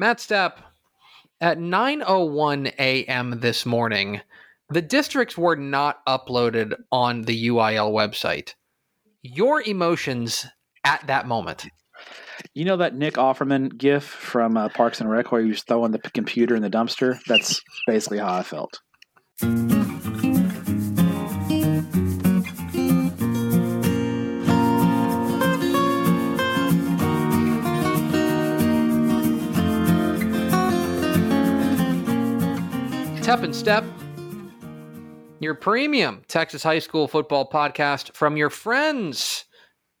Matt Stepp, at 9:01 a.m. this morning, the districts were not uploaded on the UIL website. Your emotions at that moment. You know that Nick Offerman gif from uh, Parks and Rec where he was throwing the computer in the dumpster? That's basically how I felt. Tep and Step, your premium Texas high school football podcast from your friends,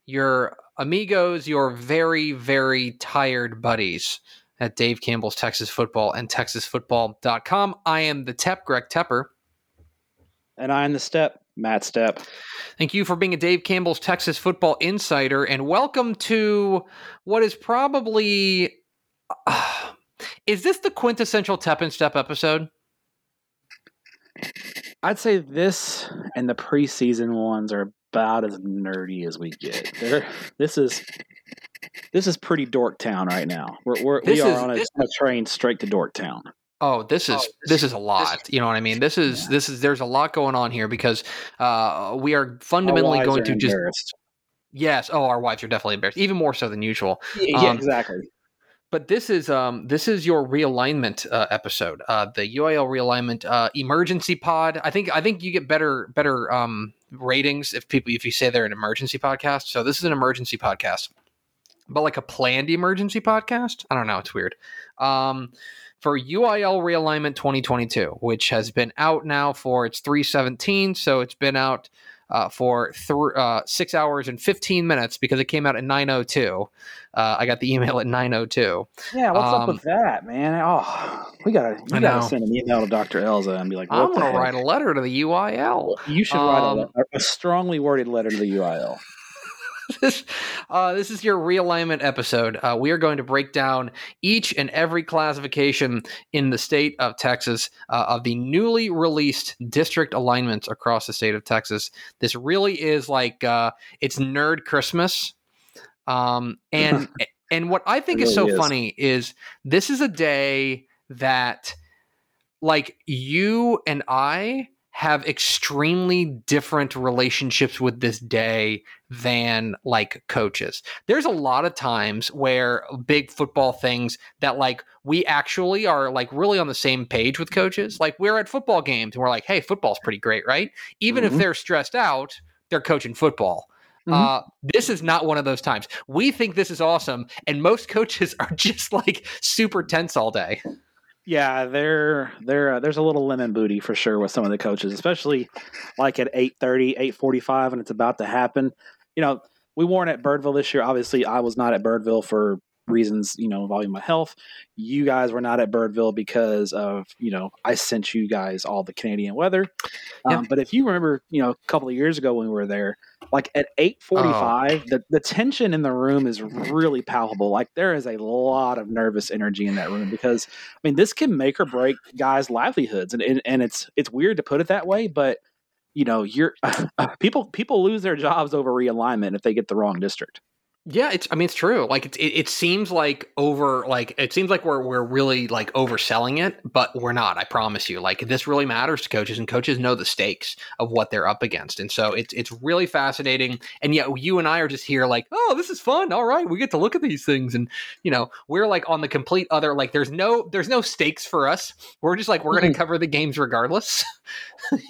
your amigos, your very, very tired buddies at Dave Campbell's Texas Football and TexasFootball.com. I am the Tep, Greg Tepper. And I'm the step, Matt Stepp. Thank you for being a Dave Campbell's Texas Football Insider, and welcome to what is probably. Uh, is this the quintessential Tep and Step episode? I'd say this and the preseason ones are about as nerdy as we get. They're, this is this is pretty Dorktown right now. We're, we're we are is- on a, a train straight to Dorktown. Oh, this is this is a lot. You know what I mean? This is this is there's a lot going on here because uh, we are fundamentally going are to just yes. Oh, our wives are definitely embarrassed, even more so than usual. Yeah, Um, exactly. But this is um this is your realignment uh, episode, uh, the UIL realignment uh, emergency pod. I think I think you get better better um ratings if people if you say they're an emergency podcast. So this is an emergency podcast, but like a planned emergency podcast. I don't know. It's weird. Um, for UIL realignment 2022, which has been out now for it's 317, so it's been out uh, for th- uh, six hours and 15 minutes because it came out at 902. Uh, I got the email at 902. Yeah, what's up um, with that, man? Oh, we gotta I you gotta send an email to Dr. Elza and be like, I'm going to write a letter to the UIL. You should write um, a, a strongly worded letter to the UIL. This, uh, this is your realignment episode. Uh, we are going to break down each and every classification in the state of Texas uh, of the newly released district alignments across the state of Texas. This really is like uh, it's nerd Christmas, um, and and what I think is so is. funny is this is a day that like you and I have extremely different relationships with this day than like coaches. There's a lot of times where big football things that like we actually are like really on the same page with coaches. Like we're at football games and we're like, "Hey, football's pretty great, right?" Even if Mhm. they're stressed out, they're coaching football. Mhm. Uh, this is not one of those times. We think this is awesome, and most coaches are just like super tense all day. Yeah, there, there, uh, there's a little lemon booty for sure with some of the coaches, especially like at 8:30, 8:45, and it's about to happen. You know, we weren't at Birdville this year. Obviously, I was not at Birdville for reasons, you know, involving my health. You guys were not at Birdville because of, you know, I sent you guys all the Canadian weather. Yeah. Um, but if you remember, you know, a couple of years ago when we were there, like at 8:45, the the tension in the room is really palpable. Like there is a lot of nervous energy in that room because I mean, this can make or break guys' livelihoods, and and, and it's it's weird to put it that way, but you know, you're people people lose their jobs over realignment if they get the wrong district. Yeah, it's. I mean, it's true. Like it, it, it seems like over. Like it seems like we're we're really like overselling it, but we're not. I promise you. Like this really matters to coaches, and coaches know the stakes of what they're up against, and so it's it's really fascinating. And yet, you and I are just here, like, oh, this is fun. All right, we get to look at these things, and you know, we're like on the complete other. Like, there's no there's no stakes for us. We're just like we're going to cover the games regardless.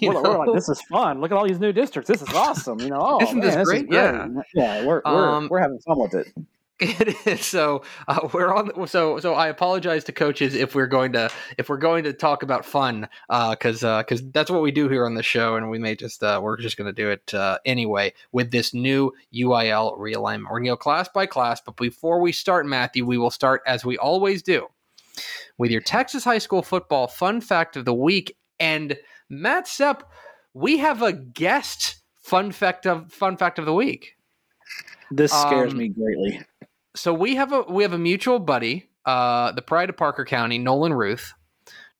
We're, we're like, this is fun. Look at all these new districts. This is awesome. You know, oh, Isn't man, this is great? great. Yeah. yeah. We're we're, Um, we're having fun with it. It is so. Uh, we're on. So so I apologize to coaches if we're going to if we're going to talk about fun because uh, because that's what we do here on the show, and we may just uh, we're just going to do it uh, anyway with this new UIL realignment. We're going to go class by class, but before we start, Matthew, we will start as we always do with your Texas high school football fun fact of the week. And Matt Stepp, we have a guest fun fact of fun fact of the week. This scares um, me greatly. so we have a we have a mutual buddy, uh, the pride of Parker County, Nolan Ruth.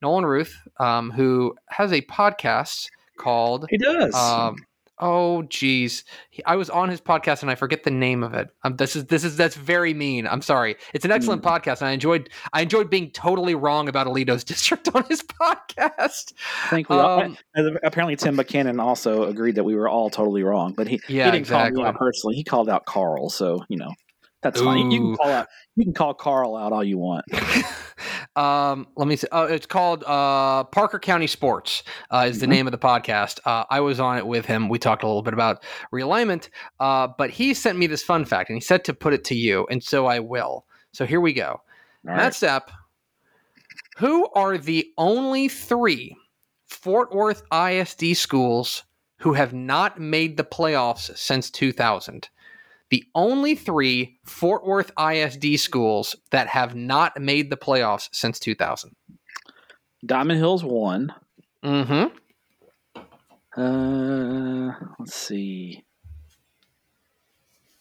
Nolan Ruth, um, who has a podcast called He does. um, Oh, geez, I was on his podcast and I forget the name of it. Um, this is this is that's very mean. I'm sorry. It's an excellent mm. podcast, and I enjoyed I enjoyed being totally wrong about Aledo's district on his podcast. Thankfully, um, apparently Tim Buchanan also agreed that we were all totally wrong, but he, yeah, he didn't exactly. call me out personally. He called out Carl, so you know that's Ooh. fine. You can call out. You can call Carl out all you want. um, let me see. Uh, it's called uh, Parker County Sports. Uh, is mm-hmm. the name of the podcast. Uh, I was on it with him. We talked a little bit about realignment. Uh, but he sent me this fun fact, and he said to put it to you, and so I will. So here we go. All Matt right. Stepp. Who are the only three Fort Worth ISD schools who have not made the playoffs since 2000? The only three Fort Worth ISD schools that have not made the playoffs since 2000. Diamond Hills won. Mm-hmm. Uh, let's see.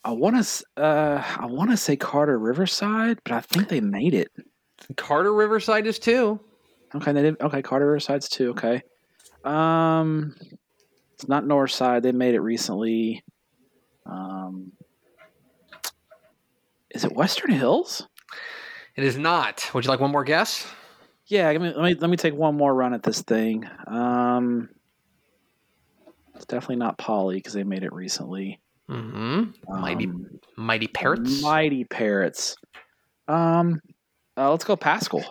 I want to. Uh, I want to say Carter Riverside, but I think they made it. Carter Riverside is two. Okay, they did. Okay, Carter Riverside's two. Okay. Um, it's not Northside. They made it recently. Um, is it Western Hills? It is not. Would you like one more guess? Yeah, let me let me, let me take one more run at this thing. Um, it's definitely not Poly because they made it recently. Mm-hmm. Mighty um, Mighty Parrots. Mighty Parrots. Um, uh, let's go Paschal.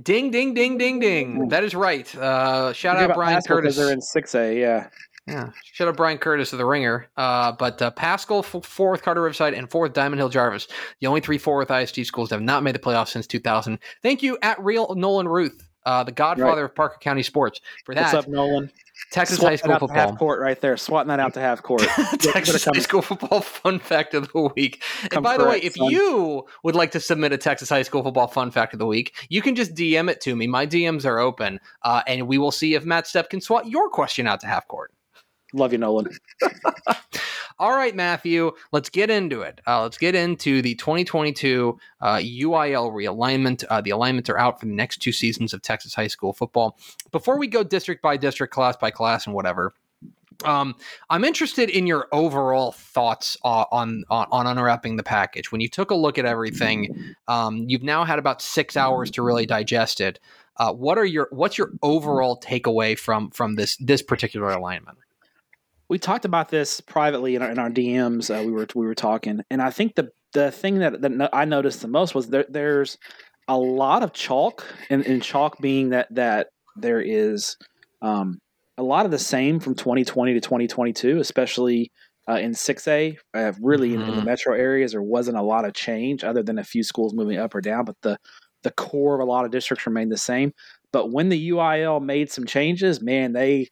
Ding ding ding ding ding. That is right. Uh, shout out Brian Paschal Curtis. They're in six A. Yeah. Yeah. Shout out Brian Curtis of the Ringer. Uh, but uh, Paschal, fourth Carter Riverside, and fourth Diamond Hill Jarvis. The only three fourth Fort ISD schools that have not made the playoffs since 2000. Thank you at Real Nolan Ruth, uh, the godfather right. of Parker County sports, for that. What's up, Nolan? Texas high school football. half court right there. Swatting that out to half court. Texas high school football fun fact of the week. and by the way, if son. you would like to submit a Texas high school football fun fact of the week, you can just DM it to me. My DMs are open, uh, and we will see if Matt Stepp can swat your question out to half court. Love you, Nolan. All right, Matthew, let's get into it. Uh, let's get into the 2022 uh, UIL realignment. Uh, the alignments are out for the next two seasons of Texas high school football. Before we go district by district, class by class, and whatever, um, I'm interested in your overall thoughts uh, on, on, on unwrapping the package. When you took a look at everything, um, you've now had about six hours to really digest it. Uh, what are your what's your overall takeaway from from this this particular alignment? We talked about this privately in our, in our DMs. Uh, we were we were talking, and I think the the thing that, that I noticed the most was there, there's a lot of chalk, and, and chalk being that that there is um, a lot of the same from 2020 to 2022, especially uh, in 6A. Uh, really, mm-hmm. in, in, the mm-hmm. metro areas, there wasn't a lot of change other than a few schools moving up or down, but the the core of a lot of districts remained the same. But when the UIL made some changes, man, they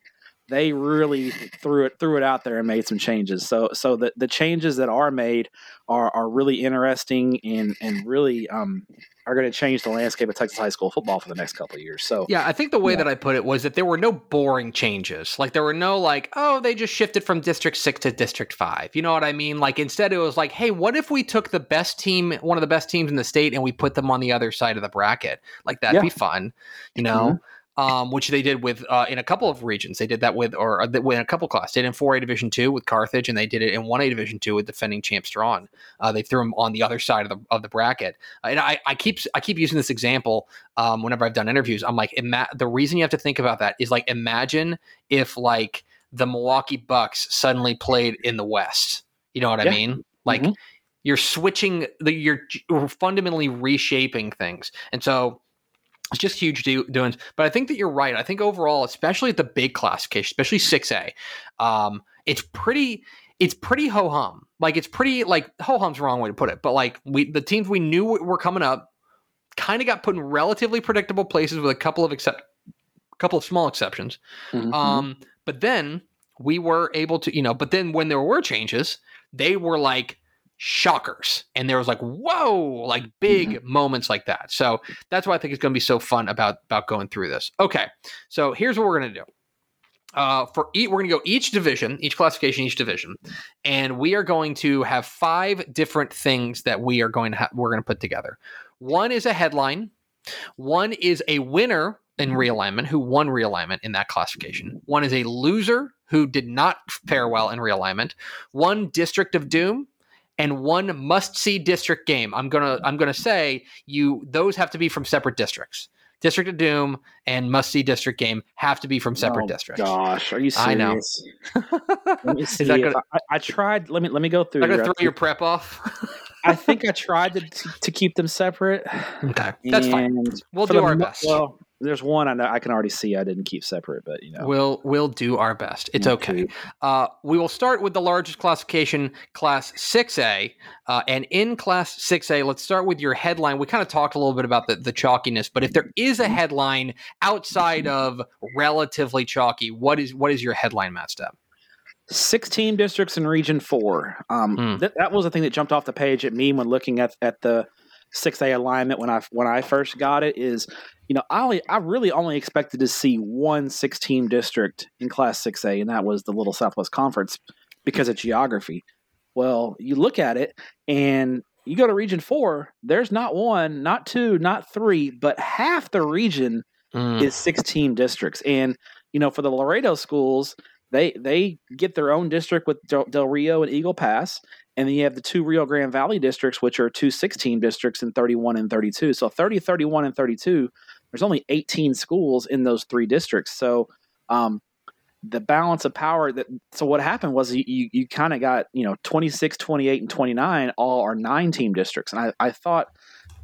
they really threw it threw it out there and made some changes. So so the, the changes that are made are are really interesting and and really um, are going to change the landscape of Texas high school football for the next couple of years. So yeah, I think the way yeah. that I put it was that there were no boring changes. Like there were no like oh they just shifted from District Six to District Five. You know what I mean? Like instead it was like hey what if we took the best team one of the best teams in the state and we put them on the other side of the bracket? Like that'd yeah. be fun. You know. Mm-hmm um, which they did with uh, in a couple of regions. They did that with, or uh, in a couple classes. They did in 4A Division two with Carthage, and they did it in 1A Division two with defending champ Strawn. Uh, they threw them on the other side of the of the bracket. And I, I keep I keep using this example um, whenever I've done interviews. I'm like, ima- the reason you have to think about that is like, imagine if like the Milwaukee Bucks suddenly played in the West. You know what I mean? Like. Mm-hmm. You're switching the you're fundamentally reshaping things. And so it's just huge do- doings. But I think that you're right. I think overall, especially at the big classification, especially 6A, um, it's pretty it's pretty ho hum. Like it's pretty like ho hum's the wrong way to put it, but like we the teams we knew were coming up kind of got put in relatively predictable places with a couple of except couple of small exceptions. Mm-hmm. Um, but then we were able to, you know, but then when there were changes, they were like shockers. And there was like, whoa, like big mm-hmm. moments like that. So that's why I think it's going to be so fun about about going through this. Okay, so here's what we're going to do. Uh, for each, we're going to go each division, each classification, each division, and we are going to have five different things that we are going to ha- we're going to put together. One is a headline. One is a winner in realignment who won realignment in that classification. One is a loser who did not fare well in realignment, one District of Doom, and one must-see district game. I'm gonna I'm gonna say you those have to be from separate districts. District of Doom and Must See District Game have to be from separate oh, districts. Gosh, are you serious? I know. let me see. Gonna, I, I, tried. Let me let me go through. I'm gonna throw your prep off. I think I tried to to keep them separate. Okay, that's fine. We'll do our best. Well, there's one I know I can already see I didn't keep separate, but you know we'll we'll do our best. It's okay. Uh, we will start with the largest classification, Class Six A, uh, and in Class Six A, let's start with your headline. We kind of talked a little bit about the the chalkiness, but if there is a headline outside of relatively chalky, what is what is your headline, Matt Stepp? 16 districts in Region 4. Um, mm. th- that was the thing that jumped off the page at me when looking at, at the 6A alignment when I when I first got it is you know, I only, I really only expected to see one six team district in Class 6A, and that was the Little Southwest Conference because of geography. Well, you look at it and you go to Region 4, there's not one, not two, not three, but half the region mm. is six team districts. And, you know, for the Laredo schools, they they get their own district with Del, Del Rio and Eagle Pass, and then you have the two Rio Grande Valley districts, which are two 16 districts in 31 and 32. So 30, 31, and 32 there's only 18 schools in those three districts. So um, the balance of power that so what happened was you you, you kind of got you know 26 28 and 29 all are nine team districts and i, I thought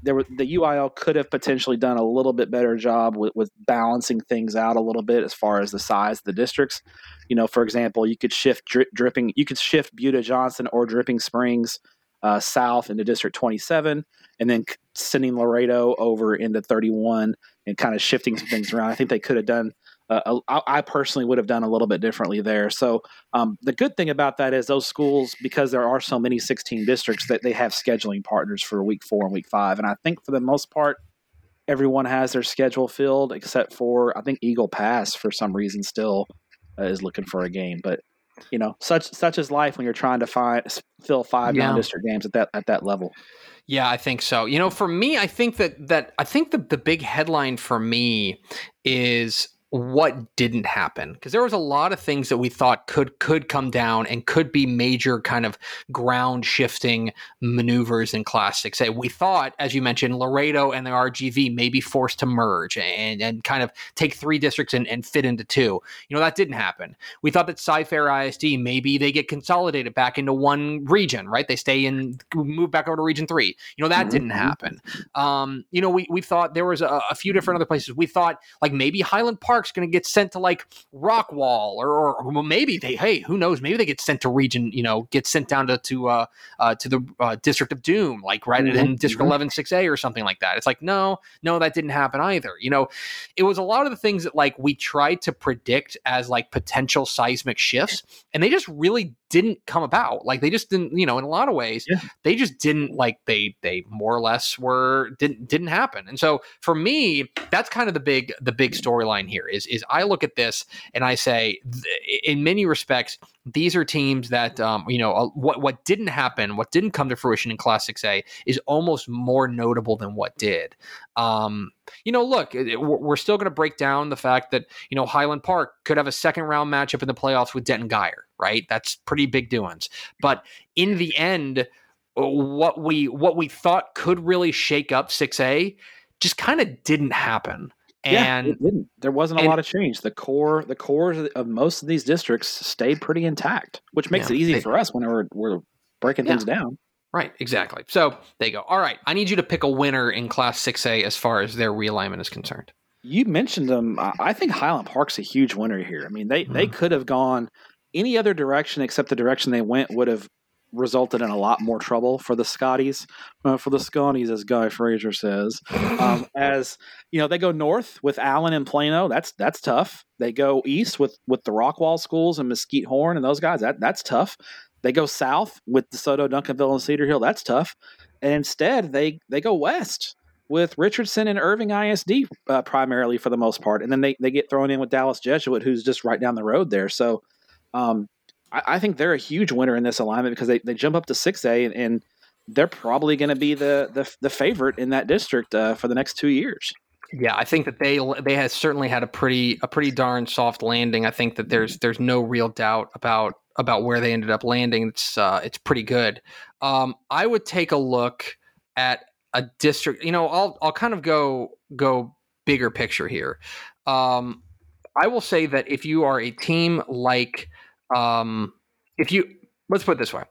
there were the uil could have potentially done a little bit better job with, with balancing things out a little bit as far as the size of the districts you know for example you could shift drip, dripping you could shift buda johnson or dripping springs uh, south into district 27 and then sending laredo over into 31 and kind of shifting some things around. I think they could have done. Uh, I personally would have done a little bit differently there. So um, the good thing about that is those schools, because there are so many 16 districts, that they have scheduling partners for week four and week five. And I think for the most part, everyone has their schedule filled except for I think Eagle Pass for some reason still uh, is looking for a game. But you know, such such is life when you're trying to find fill five yeah. non-district games at that at that level. Yeah, I think so. You know, for me, I think that that I think the the big headline for me is what didn't happen. Because there was a lot of things that we thought could could come down and could be major kind of ground shifting maneuvers in class 6a we thought as you mentioned laredo and the rgv may be forced to merge and, and kind of take three districts and, and fit into two. You know that didn't happen. We thought that cy-fair isd maybe they get consolidated back into one region right? They stay in move back over to region three. You know that mm-hmm. didn't happen. Um, you know we, we thought there was a, a few different other places. We thought like maybe highland park Park's going to get sent to like Rockwall, or, or, or, maybe they, hey, who knows? Maybe they get sent to region, you know, get sent down to to uh, uh to the uh, District of Doom, like right mm-hmm. in District mm-hmm. 11 6A or something like that. It's like no, no, that didn't happen either. You know, it was a lot of the things that like we tried to predict as like potential seismic shifts, and they just really didn't come about. Like they just didn't, you know, in a lot of ways, yeah. they just didn't like they they more or less were didn't didn't happen. And so for me, that's kind of the big the big storyline here is is I look at this and I say in many respects these are teams that um, you know uh, what what didn't happen, what didn't come to fruition in Class 6A is almost more notable than what did. Um, you know, look, we're still going to break down the fact that you know Highland Park could have a second round matchup in the playoffs with Denton Guyer, right? That's pretty big doings. But in the end, uh, what we what we thought could really shake up 6A just kind of didn't happen. And yeah, didn't. There wasn't a and, lot of change. The core, the cores of most of these districts stayed pretty intact, which makes yeah, it easy they, for us when we're, we're breaking yeah. things down. Right, exactly. So they go. All right, I need you to pick a winner in Class 6A as far as their realignment is concerned. You mentioned them. I think Highland Park's a huge winner here. I mean, they mm. they mm-hmm. could have gone any other direction except the direction they went would have resulted in a lot more trouble for the Scotties, uh, for the Scotties, as Guy Frazier says. Um, as you know, they go north with Allen and Plano. That's that's tough. They go east with with the Rockwall schools and Mesquite Horn and those guys. That that's tough. They go south with DeSoto, Duncanville, and Cedar Hill. That's tough. And instead, they they go west with Richardson and Irving ISD uh, primarily for the most part, and then they they get thrown in with Dallas Jesuit, who's just right down the road there. So. Um, I, I, think they're a huge winner in this alignment because they, they jump up to six A and, and, they're probably going to be the, the, the favorite in that district uh, for the next two years. Yeah, I think that they they has certainly had a pretty a pretty darn soft landing. I think that there's there's no real doubt about about where they ended up landing. It's uh, it's pretty good. Um, I would take a look at a district. You know, I'll I'll kind of go go bigger picture here. Um, I will say that if you are a team like, um, if you let's put it this way,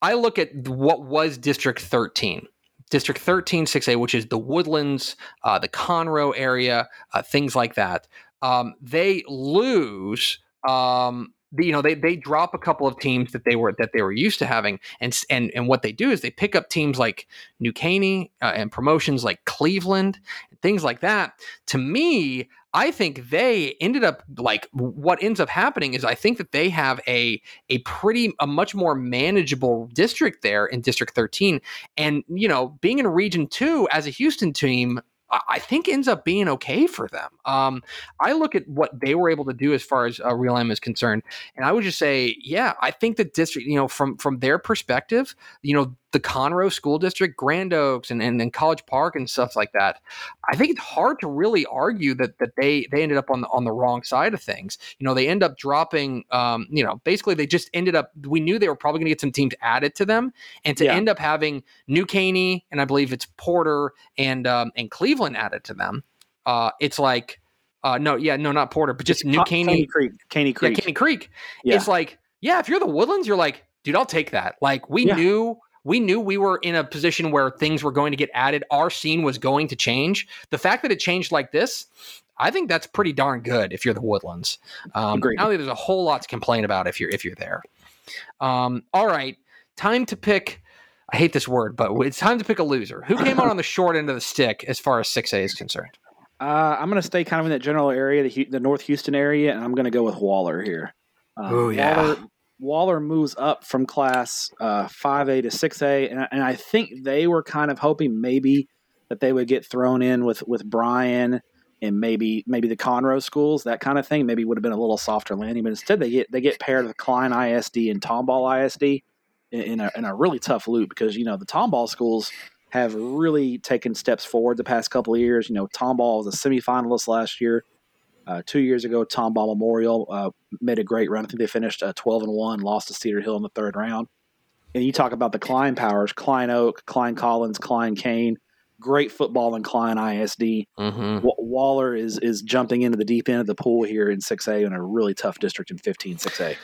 I look at what was District 13. District 13 6A, which is the Woodlands, uh, the Conroe area, uh, things like that. Um, they lose um, you know they they drop a couple of teams that they were that they were used to having and and and what they do is they pick up teams like New Caney uh, and promotions like Cleveland and things like that. To me I think they ended up like what ends up happening is I think that they have a a pretty a much more manageable district there in District 13 and you know being in region 2 as a Houston team I think ends up being okay for them. Um, I look at what they were able to do as far as uh, realignment is concerned, and I would just say, yeah, I think the district, you know, from from their perspective, you know, the Conroe School District, Grand Oaks, and, and, and College Park and stuff like that. I think it's hard to really argue that that they they ended up on the on the wrong side of things. You know, they end up dropping. Um, you know, basically they just ended up. We knew they were probably going to get some teams added to them, and to yeah. end up having New Caney and I believe it's Porter and um, and Cleveland added to them. Uh, it's like. Uh, no, yeah, no, not Porter, but just it's New Caney, Caney Creek, Caney Creek, yeah, Caney Creek. Yeah. It's like, yeah, if you're the Woodlands, you're like, dude, I'll take that. Like, we yeah. knew we knew we were in a position where things were going to get added. Our scene was going to change. The fact that it changed like this, I think that's pretty darn good if you're the Woodlands. Um, Agreed. Now there's a whole lot to complain about if you're if you're there. Um, all right, time to pick. I hate this word, but it's time to pick a loser. Who came out on the short end of the stick as far as six A is concerned? Uh, I'm going to stay kind of in that general area, the, the North Houston area, and I'm going to go with Waller here. Um, oh yeah, Waller, Waller moves up from class uh, 5A to 6A, and, and I think they were kind of hoping maybe that they would get thrown in with with Bryan and maybe maybe the Conroe schools, that kind of thing. Maybe would have been a little softer landing, but instead they get they get paired with Klein ISD and Tomball ISD in, in a, in a really tough loop because you know the Tomball schools have really taken steps forward the past couple of years. You know, Tomball was a semifinalist last year. Uh, two years ago, Tomball Memorial uh, made a great run. I think they finished uh, 12 and 1, lost to Cedar Hill in the third round. And you talk about the Klein powers Klein Oak, Klein Collins, Klein Cain. great football in Klein ISD. Mm-hmm. W- Waller is is jumping into the deep end of the pool here in 6A in a really tough district in 15 6A.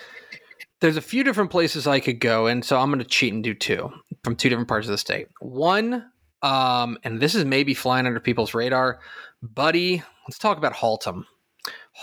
There's a few different places I could go, and so I'm going to cheat and do two from two different parts of the state. One, um, and this is maybe flying under people's radar, buddy. Let's talk about Haltom.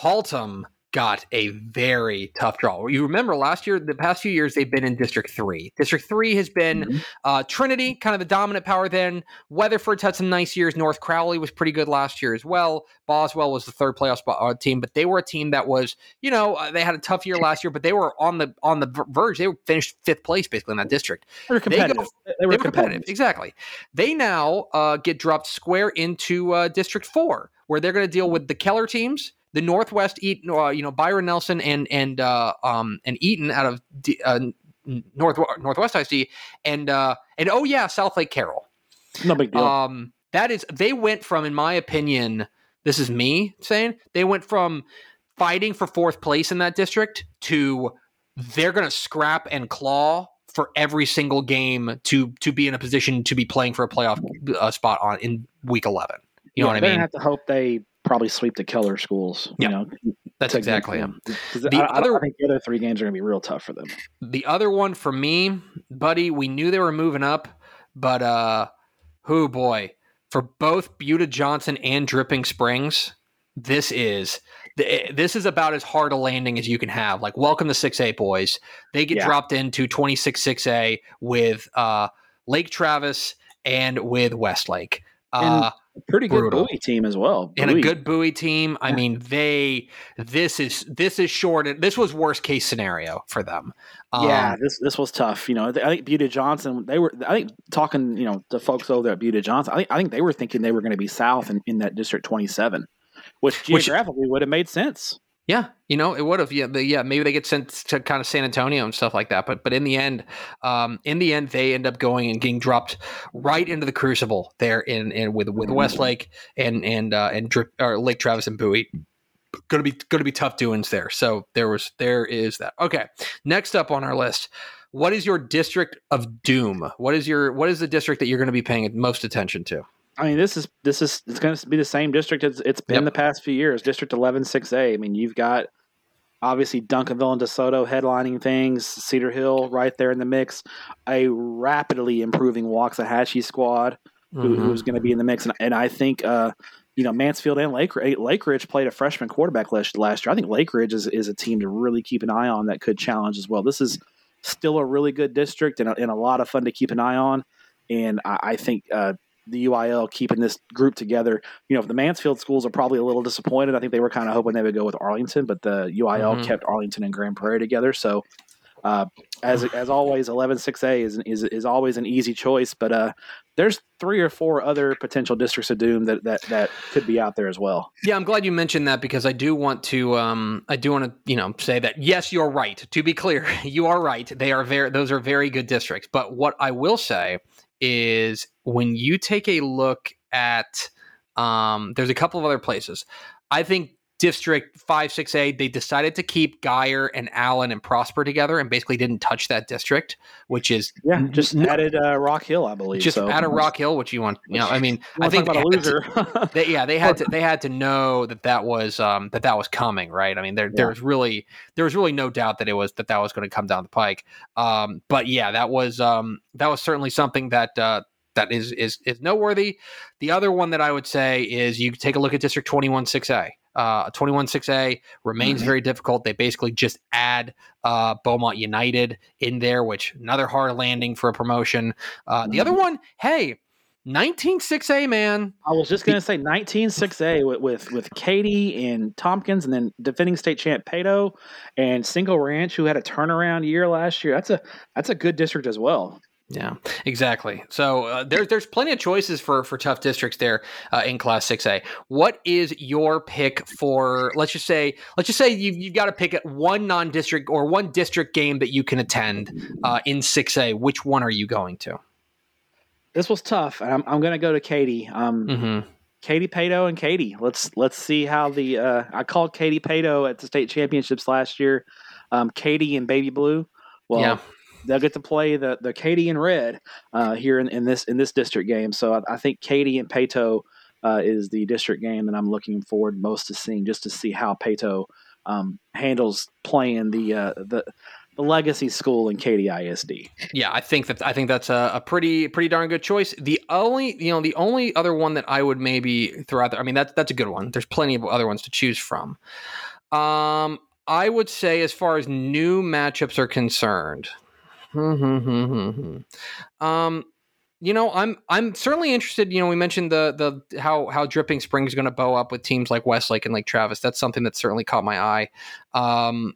Haltom got a very tough draw. You remember last year, the past few years, they've been in District 3. District 3 has been mm-hmm. uh, Trinity, kind of the dominant power then. Weatherford's had some nice years. North Crowley was pretty good last year as well. Boswell was the third playoff spot, uh, team, but they were a team that was, you know, uh, they had a tough year last year, but they were on the on the verge. They were finished fifth place basically in that district. They were competitive. They, go, they were, they were competitive. competitive. Exactly. They now uh, get dropped square into uh, District 4, where they're going to deal with the Keller teams the Northwest Eaton, uh, you know, Byron Nelson and and uh, um, and Eaton out of D, uh, North Northwest ISD, and uh, and oh yeah, Southlake Carroll. No big deal. Um, that is, they went from, in my opinion, this is me saying, they went from fighting for fourth place in that district to they're going to scrap and claw for every single game to to be in a position to be playing for a playoff uh, spot on in week 11 you know what I mean? They Have to hope they probably sweep the Keller schools. You know, that's exactly them. The I, other, I think the other three games are going to be real tough for them. The other one for me, buddy, we knew they were moving up, but uh, who boy, for both Buda Johnson and Dripping Springs, this is this is about as hard a landing as you can have. Like, welcome to six A boys. They get yeah. dropped into twenty six six A with uh, Lake Travis and with Westlake. Uh, pretty good brutal. Bowie team as well. Bowie. And a good Bowie team. I mean, they this is this is short. This was worst case scenario for them. Um, yeah, this this was tough. You know, I think Buda Johnson. They were. I think talking. You know, the folks over there at Buda Johnson. I think I think they were thinking they were going to be south in, in that District Twenty Seven, which geographically which, would have made sense. Yeah, you know, it would have. Yeah, yeah. Maybe they get sent to kind of San Antonio and stuff like that. But but in the end, um, in the end, they end up going and getting dropped right into the crucible there in, in with with Westlake and and uh, and or Lake Travis and Bowie. Going to be going to be tough doings there. So there was there is that. Okay, next up on our list, what is your district of doom? What is your what is the district that you're going to be paying most attention to? I mean, this is this is it's going to be the same district as it's been yep. the past few years. District 11, 6A. I mean, you've got obviously Duncanville and DeSoto headlining things. Cedar Hill right there in the mix. A rapidly improving Waxahachie squad who, mm-hmm. who's going to be in the mix, and, and I think. Uh, you know, Mansfield and Lake, Lake Ridge played a freshman quarterback last, last year. I think Lake Ridge is, is a team to really keep an eye on that could challenge as well. This is still a really good district and a, and a lot of fun to keep an eye on. And I, I think uh, the UIL keeping this group together. You know, the Mansfield schools are probably a little disappointed. I think they were kind of hoping they would go with Arlington, but the UIL mm-hmm. kept Arlington and Grand Prairie together. So, uh, as as always, eleven six A is, is is always an easy choice. But uh, there's three or four other potential districts of doom that that that could be out there as well. Yeah, I'm glad you mentioned that because I do want to um, I do want to you know say that yes, you're right. To be clear, you are right. They are very those are very good districts. But what I will say is when you take a look at um, there's a couple of other places. I think District 5, 6A, they decided to keep Guyer and Allen and Prosper together and basically didn't touch that district, which is. Yeah, just n- added uh, Rock Hill, I believe. Just so. added Rock Hill, which you want, you know, I mean, I think about a loser. to, they, yeah, they had to, they had to know that that was, um, that that was coming, right? I mean, there, yeah. there was really, there was really no doubt that it was, that that was going to come down the pike. Um, but yeah, that was, um, that was certainly something that, uh, that is is is noteworthy. The other one that I would say is you take a look at District 21 6A. Uh, 21 6A remains mm-hmm. very difficult. They basically just add uh, Beaumont United in there, which another hard landing for a promotion. Uh, mm-hmm. The other mm-hmm. one, hey, 19 6A, man. I was just gonna say 19 6A with, with with Katy and Tompkins, and then defending state champ Paetow and Cinco Ranch, who had a turnaround year last year. That's a that's a good district as well. Yeah, exactly. So uh, there's there's plenty of choices for for tough districts there uh, in Class 6A. What is your pick for? Let's just say let's just say you you've got to pick at one non-district or one district game that you can attend uh, in 6A. Which one are you going to? This was tough, and I'm I'm going to go to Katy. Um, mm-hmm. Katy Paetow and Katy. Let's let's see how the uh, I called Katy Paetow at the state championships last year. Um, Katy and Baby Blue. Well, yeah they'll get to play the the Katy and Red uh, here in, in this in this district game. So I, I think Katy and Paetow uh, is the district game that I'm looking forward most to seeing, just to see how Paetow um, handles playing the uh, the the legacy school in Katy ISD. Yeah, I think that I think that's a, a, pretty pretty darn good choice. The only you know the only other one that I would maybe throw out there. I mean that's that's a good one. There's plenty of other ones to choose from. Um, I would say as far as new matchups are concerned, um, you know, I'm I'm certainly interested. You know, we mentioned the the how how Dripping Springs is going to bow up with teams like Westlake and Lake Travis. That's something that certainly caught my eye. Um,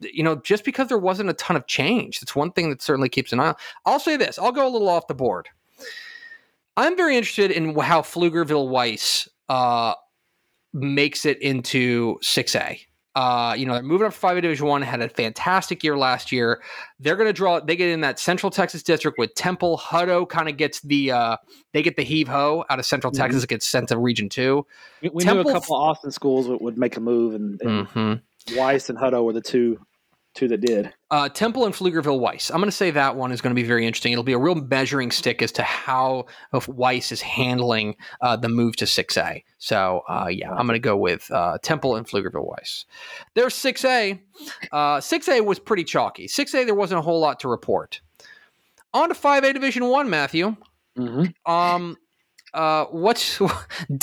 you know, just because there wasn't a ton of change, it's one thing that certainly keeps an eye. on. I'll say this. I'll go a little off the board. I'm very interested in how Pflugerville Weiss uh, makes it into 6A. Uh, you know, they're moving up to 5A Division One. Had a fantastic year last year. They're going to draw. They get in that Central Texas district with Temple. Hutto kind of gets the. Uh, they get the heave ho out of Central mm-hmm. Texas. It gets sent to Region Two. We, we knew a couple of Austin schools would, would make a move, and, and mm-hmm. Weiss and Hutto were the two two that did. Uh, Temple and Pflugerville Weiss. I'm going to say that one is going to be very interesting. It'll be a real measuring stick as to how if Weiss is handling uh, the move to 6A. So, uh, yeah, I'm going to go with uh, Temple and Pflugerville Weiss. There's 6A. 6A uh, was pretty chalky. 6A, there wasn't a whole lot to report. On to 5A Division 1, Matthew. Mm-hmm. Um, uh, what's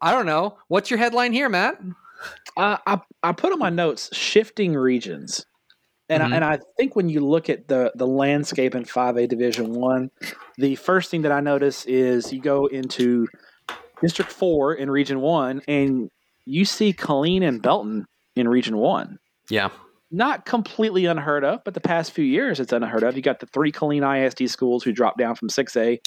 I don't know. What's your headline here, Matt? Uh, I I put on my notes shifting regions, and mm-hmm. I, and I think when you look at the the landscape in five A Division One, the first thing that I notice is you go into District Four in Region One, and you see Killeen and Belton in Region One. Yeah, not completely unheard of, but the past few years it's unheard of. You got the three Killeen ISD schools who dropped down from six A,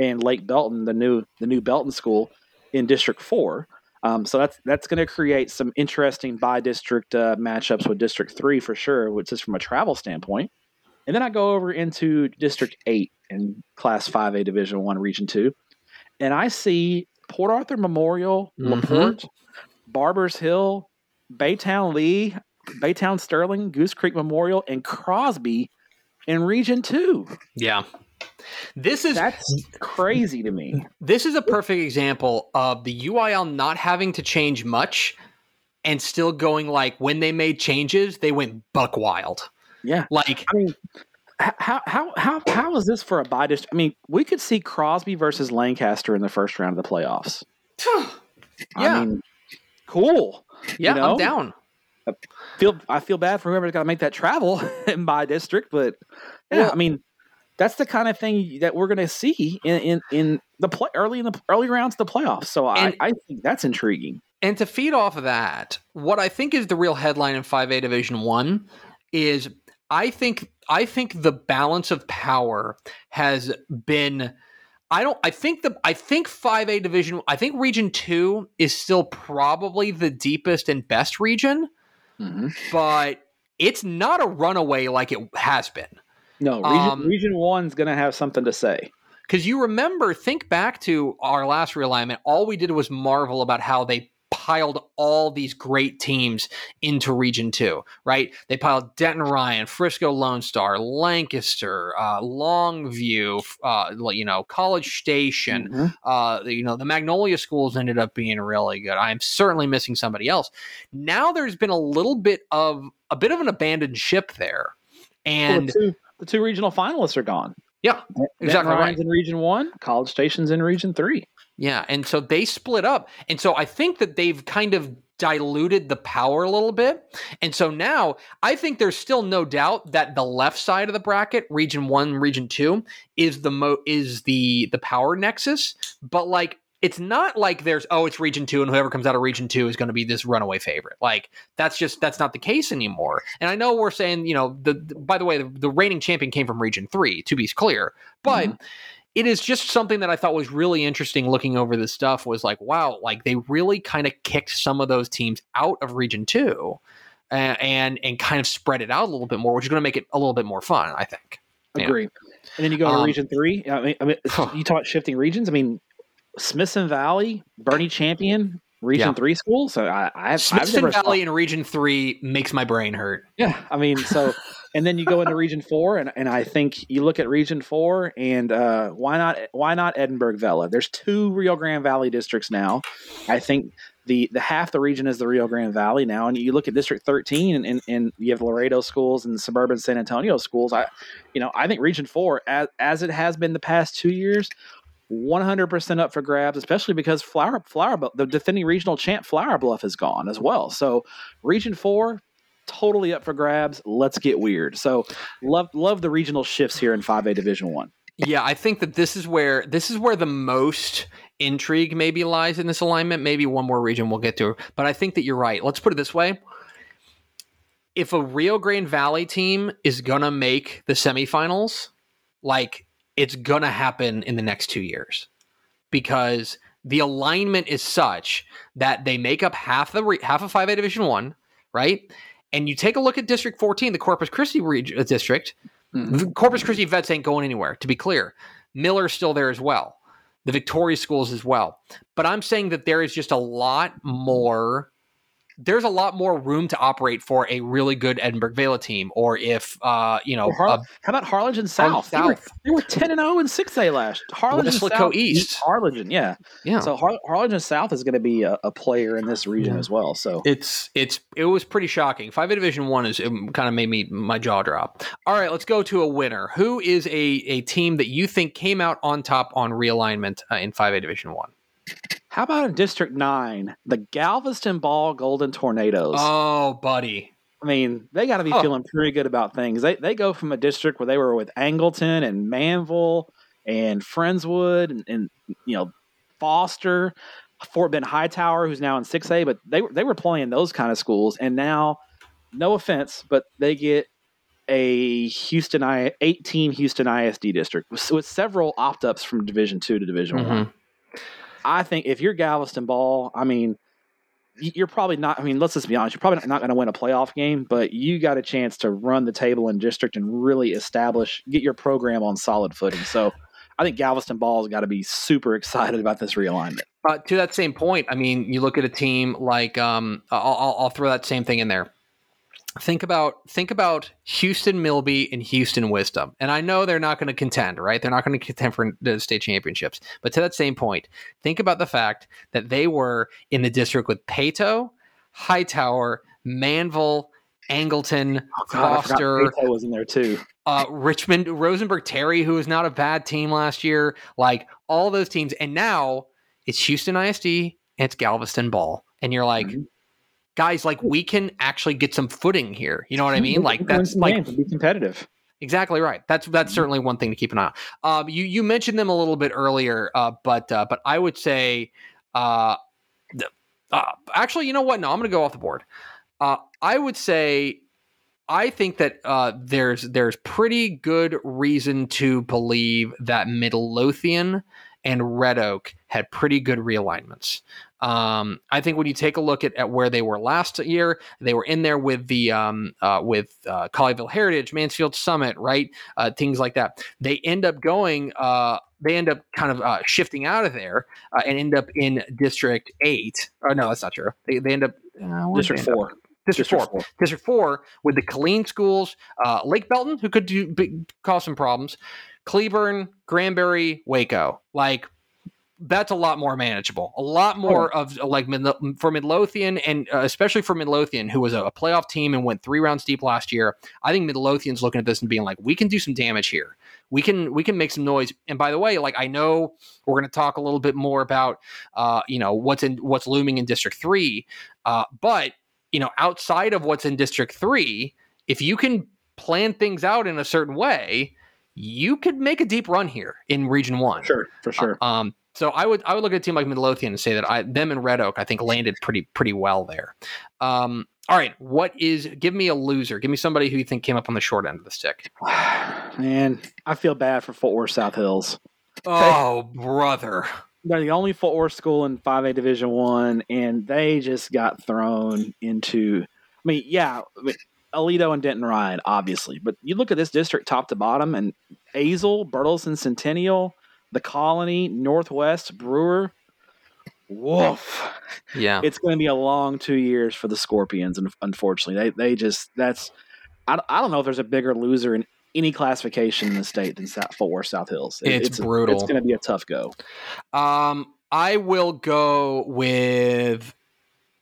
and Lake Belton, the new the new Belton school in District Four. Um, so that's that's going to create some interesting by district uh, matchups with District Three for sure, which is from a travel standpoint. And then I go over into District Eight in Class Five A Division One Region Two, and I see Port Arthur Memorial, Mhm. Laporte, Barbers Hill, Baytown Lee, Baytown Sterling, Goose Creek Memorial, and Crosby in Region Two. Yeah. This is That's crazy to me. this is a perfect example of the UIL not having to change much and still going like when they made changes, they went buck wild. Yeah. Like I mean, how how how how is this for a bye district? I mean, we could see Crosby versus Lancaster in the first round of the playoffs. yeah, I mean, cool. yeah, know? I'm down. I Feel I feel bad for whoever's got to make that travel in by district, but yeah, Well- I mean, that's the kind of thing that we're going to see in in, in the play early in the early rounds of the playoffs. So I, And- I think that's intriguing. And to feed off of that, what I think is the real headline in 5A Division 1 is I think I think the balance of power has been I don't I think the I think 5A Division I think region 2 is still probably the deepest and best region, mm-hmm. but it's not a runaway like it has been. No, region, Um, region one's going to have something to say. Because you remember, think back to our last realignment, all we did was marvel about how they piled all these great teams into Region 2, right? They piled Denton Ryan, Frisco Lone Star, Lancaster, uh, Longview, uh, you know, College Station. Mhm. Uh, you know, the Magnolia schools ended up being really good. I'm certainly missing somebody else. Now there's been a little bit of a bit of an abandoned ship there. And two, the two regional finalists are gone. Yeah, exactly Ryan's right. in Region One. College Station's in Region Three. Yeah, and so they split up. And so I think that they've kind of diluted the power a little bit. And so now I think there's still no doubt that the left side of the bracket, region 1, region 2, is the mo is the the power nexus, but like it's not like there's oh it's region 2 and whoever comes out of region 2 is going to be this runaway favorite. Like that's just that's not the case anymore. And I know we're saying, you know, the, the- by the way the, the reigning champion came from region 3 to be clear. But it is just something that I thought was really interesting looking over this stuff was like, wow, like they really kind of kicked some of those teams out of region two and, and, and kind of spread it out a little bit more, which is going to make it a little bit more fun, I think. Yeah. Agree. And then you go to Um, Region Three. I mean, I mean you talk shifting regions. I mean, Smithson Valley, Boerne Champion, Region Yeah. Three school. So I, I've, I've Smithson never Valley in region three makes my brain hurt. Yeah, I mean, so and then you go into Region Four, and, and I think you look at Region Four, and uh, why not why not Edinburg Vela? There's two Rio Grande Valley districts now. I think the the half the region is the Rio Grande Valley now, and you look at District 13, and, and, and you have Laredo schools and suburban San Antonio schools. I, you know, I think Region Four, as as it has been the past two years. 100% up for grabs, especially because Flour Flour the defending regional champ Flour Bluff is gone as well. So, Region Four, totally up for grabs. Let's get weird. So love love the regional shifts here in 5A Division 1. Yeah, I think that this is where this is where the most intrigue maybe lies in this alignment. Maybe one more region we'll get to, but I think that you're right. Let's put it this way: if a Rio Grande Valley team is gonna make the semifinals, like it's gonna happen in the next two years, because the alignment is such that they make up half the re- half of 5A Division One, right? And you take a look at District 14, the Corpus Christi uh, district. The Corpus Christi vets ain't going anywhere, to be clear. Miller's still there as well. The Victoria schools as well. But I'm saying that there is just a lot more. There's a lot more room to operate for a really good Edinburg Vela team, or if uh, you know, Har- uh, How about Harlingen South? They, South. were, they were 10 and 0 in 6A last. Harlingen Weslaco South East. Harlingen, yeah. yeah, So Har- Harlingen South is going to be a, a player in this region Yeah. as well. So it's it's it was pretty shocking. Five A Division One is kind of made me my jaw drop. All right, let's go to a winner. Who is a a team that you think came out on top on realignment uh, in Five A Division One? How about in District 9, the Galveston Ball Golden Tornadoes? Oh, buddy. I mean, they got to be Huh. feeling pretty good about things. They they go from a district where they were with Angleton and Manvel and Friendswood and, and you know Foster, Fort Bend Hightower, who's now in six A, but they were they were playing those kind of schools, and now, no offense, but they get a Houston I eighteen Houston ISD district with, with several opt ups from Division two to Division mm-hmm. one. I think if you're Galveston Ball, I mean, you're probably not. I mean, let's just be honest. You're probably not going to win a playoff game, but you got a chance to run the table in district and really establish, get your program on solid footing. So, I think Galveston Ball's got to be super excited about this realignment. Uh, to that same point, I mean, you look at a team like um, I'll, I'll throw that same thing in there think about think about Houston Milby and Houston Wisdom. And I know they're not going to contend, right? They're not going to contend for the state championships. But to that same point, think about the fact that they were in the district with Paetow, Hightower, Manvel, Angleton, oh, God, Foster. was in there too. Uh, Richmond, Rosenberg, Terry, who was not a bad team last year. Like all those teams, and now it's Houston ISD and it's Galveston Ball, and you're like, mm-hmm guys, like we can actually get some footing here. You know what I mean? Like that's like be competitive. Exactly right. That's that's mm-hmm. certainly one thing to keep an eye on. Um, you you mentioned them a little bit earlier, uh, but uh, but I would say, uh, uh, actually, you know what? No, I'm going to go off the board. Uh, I would say, I think that uh, there's there's pretty good reason to believe that Midlothian and Red Oak had pretty good realignments. Um, I think when you take a look at, at where they were last year, they were in there with the um, uh, with uh, Colleyville Heritage, Mansfield Summit, right? Uh, things like that. They end up going. Uh, they end up kind of uh, shifting out of there uh, and end up in District Eight. Oh no, that's not true. They, they end up District Four. District, District four. four. District four with the Killeen schools, Lake Belton, who could do cause some problems, Cleburne, Granbury, Waco. Like that's a lot more manageable. A lot more oh. of like for Midlothian and uh, especially for Midlothian, who was a, a, playoff team and went three rounds deep last year. I think Midlothian's looking at this and being like, we can do some damage here. We can we can make some noise. And by the way, like I know we're going to talk a little bit more about uh, you know what's in what's looming in District Three, uh, but you know outside of what's in District Three, if you can plan things out in a certain way you could make a deep run here in Region One. Sure, for sure. Uh, um, so I would I would look at a team like Midlothian and say that I them and Red Oak I think landed pretty pretty well there. Um, all right, what is give me a loser? Give me somebody who you think came up on the short end of the stick. Man, I feel bad for Fort Worth South Hills. Oh, brother. They're the only Fort Worth school in 5A Division One, and they just got thrown into. I mean, yeah, I mean, Aledo and Denton Ryan, obviously, but you look at this district top to bottom, and Azle, Burleson Centennial, the Colony, Northwest, Brewer. Woof. Yeah. It's going to be a long two years for the Scorpions, and unfortunately, they they just that's I, I don't know if there's a bigger loser in any classification in the state than South, Fort Worth South Hills. It, it's, it's, brutal. It's going to be a tough go. Um, I will go with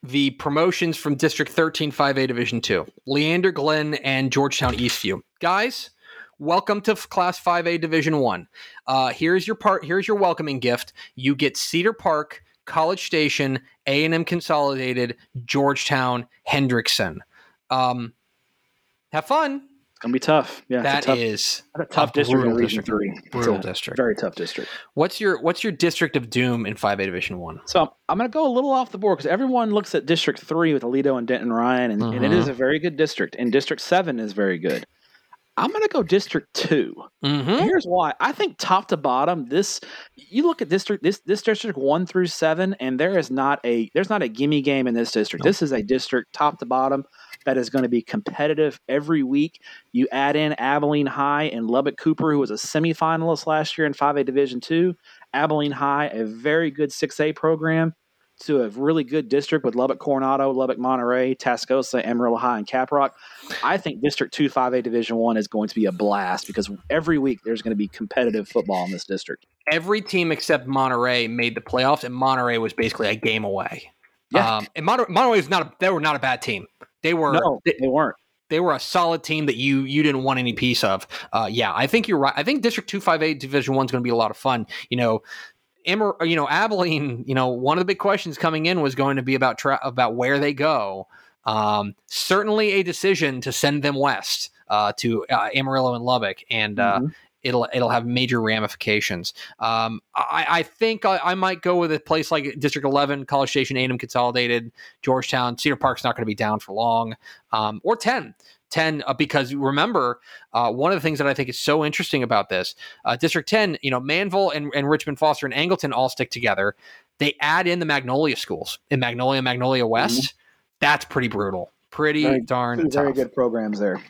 the promotions from District 13 5A Division 2. Leander Glenn and Georgetown Eastview. Guys, welcome to Class 5A Division 1. Uh, here's your part here's your welcoming gift. You get Cedar Park, College Station, A&M Consolidated, Georgetown, Hendrickson. Um, have fun It's gonna be tough. Yeah, that tough, is a tough district in Region Three. Brutal district. Very tough district. What's your What's your district of doom in Five A Division One? So I'm gonna go a little off the board because everyone looks at District Three with Aledo and Denton Ryan, and, and, it is mm-hmm. a very good district, and District Seven is very good. I'm going to go District 2 mm-hmm. Here's why: I think top to bottom, this you look at district this this district one through seven, and there is not a there's not a gimme game in this district. This is a district top to bottom that is going to be competitive every week. You add in Abilene High and Lubbock Cooper, who was a semifinalist last year in 5A Division two. Abilene High, a very good 6A program to a really good district with Lubbock Coronado, Lubbock Monterey, Tascosa, Amarillo High, and Caprock. I think District 2 5A Division 1 is going to be a blast because every week there's going to be competitive football in this district. Every team except Monterey made the playoffs, and Monterey was basically a game away. Yeah. Um, and Monterey, Monterey was not a, they were not a bad team. They were no, they, they weren't they were a solid team that you you didn't want any piece of. Uh, yeah, I think you're right. I think District Two Five Eight Division One is going to be a lot of fun. You know, Emer, you know, Abilene, you know, one of the big questions coming in was going to be about tra- about where they go. Um, certainly a decision to send them west uh, to uh, Amarillo and Lubbock, and uh, mm-hmm. It'll it'll have major ramifications. Um, I, I, think I, I, might go with a place like District 11, College Station, A&M Consolidated, Georgetown. Cedar Park's not going to be down for long, um, or 10. 10 uh, because remember uh, one of the things that i think is so interesting about this uh, district 10 you know manvel and, and richmond foster and angleton all stick together they add in the Magnolia schools in Magnolia, Magnolia West. Mm-hmm. That's pretty brutal. Pretty very, darn very tough. good programs there.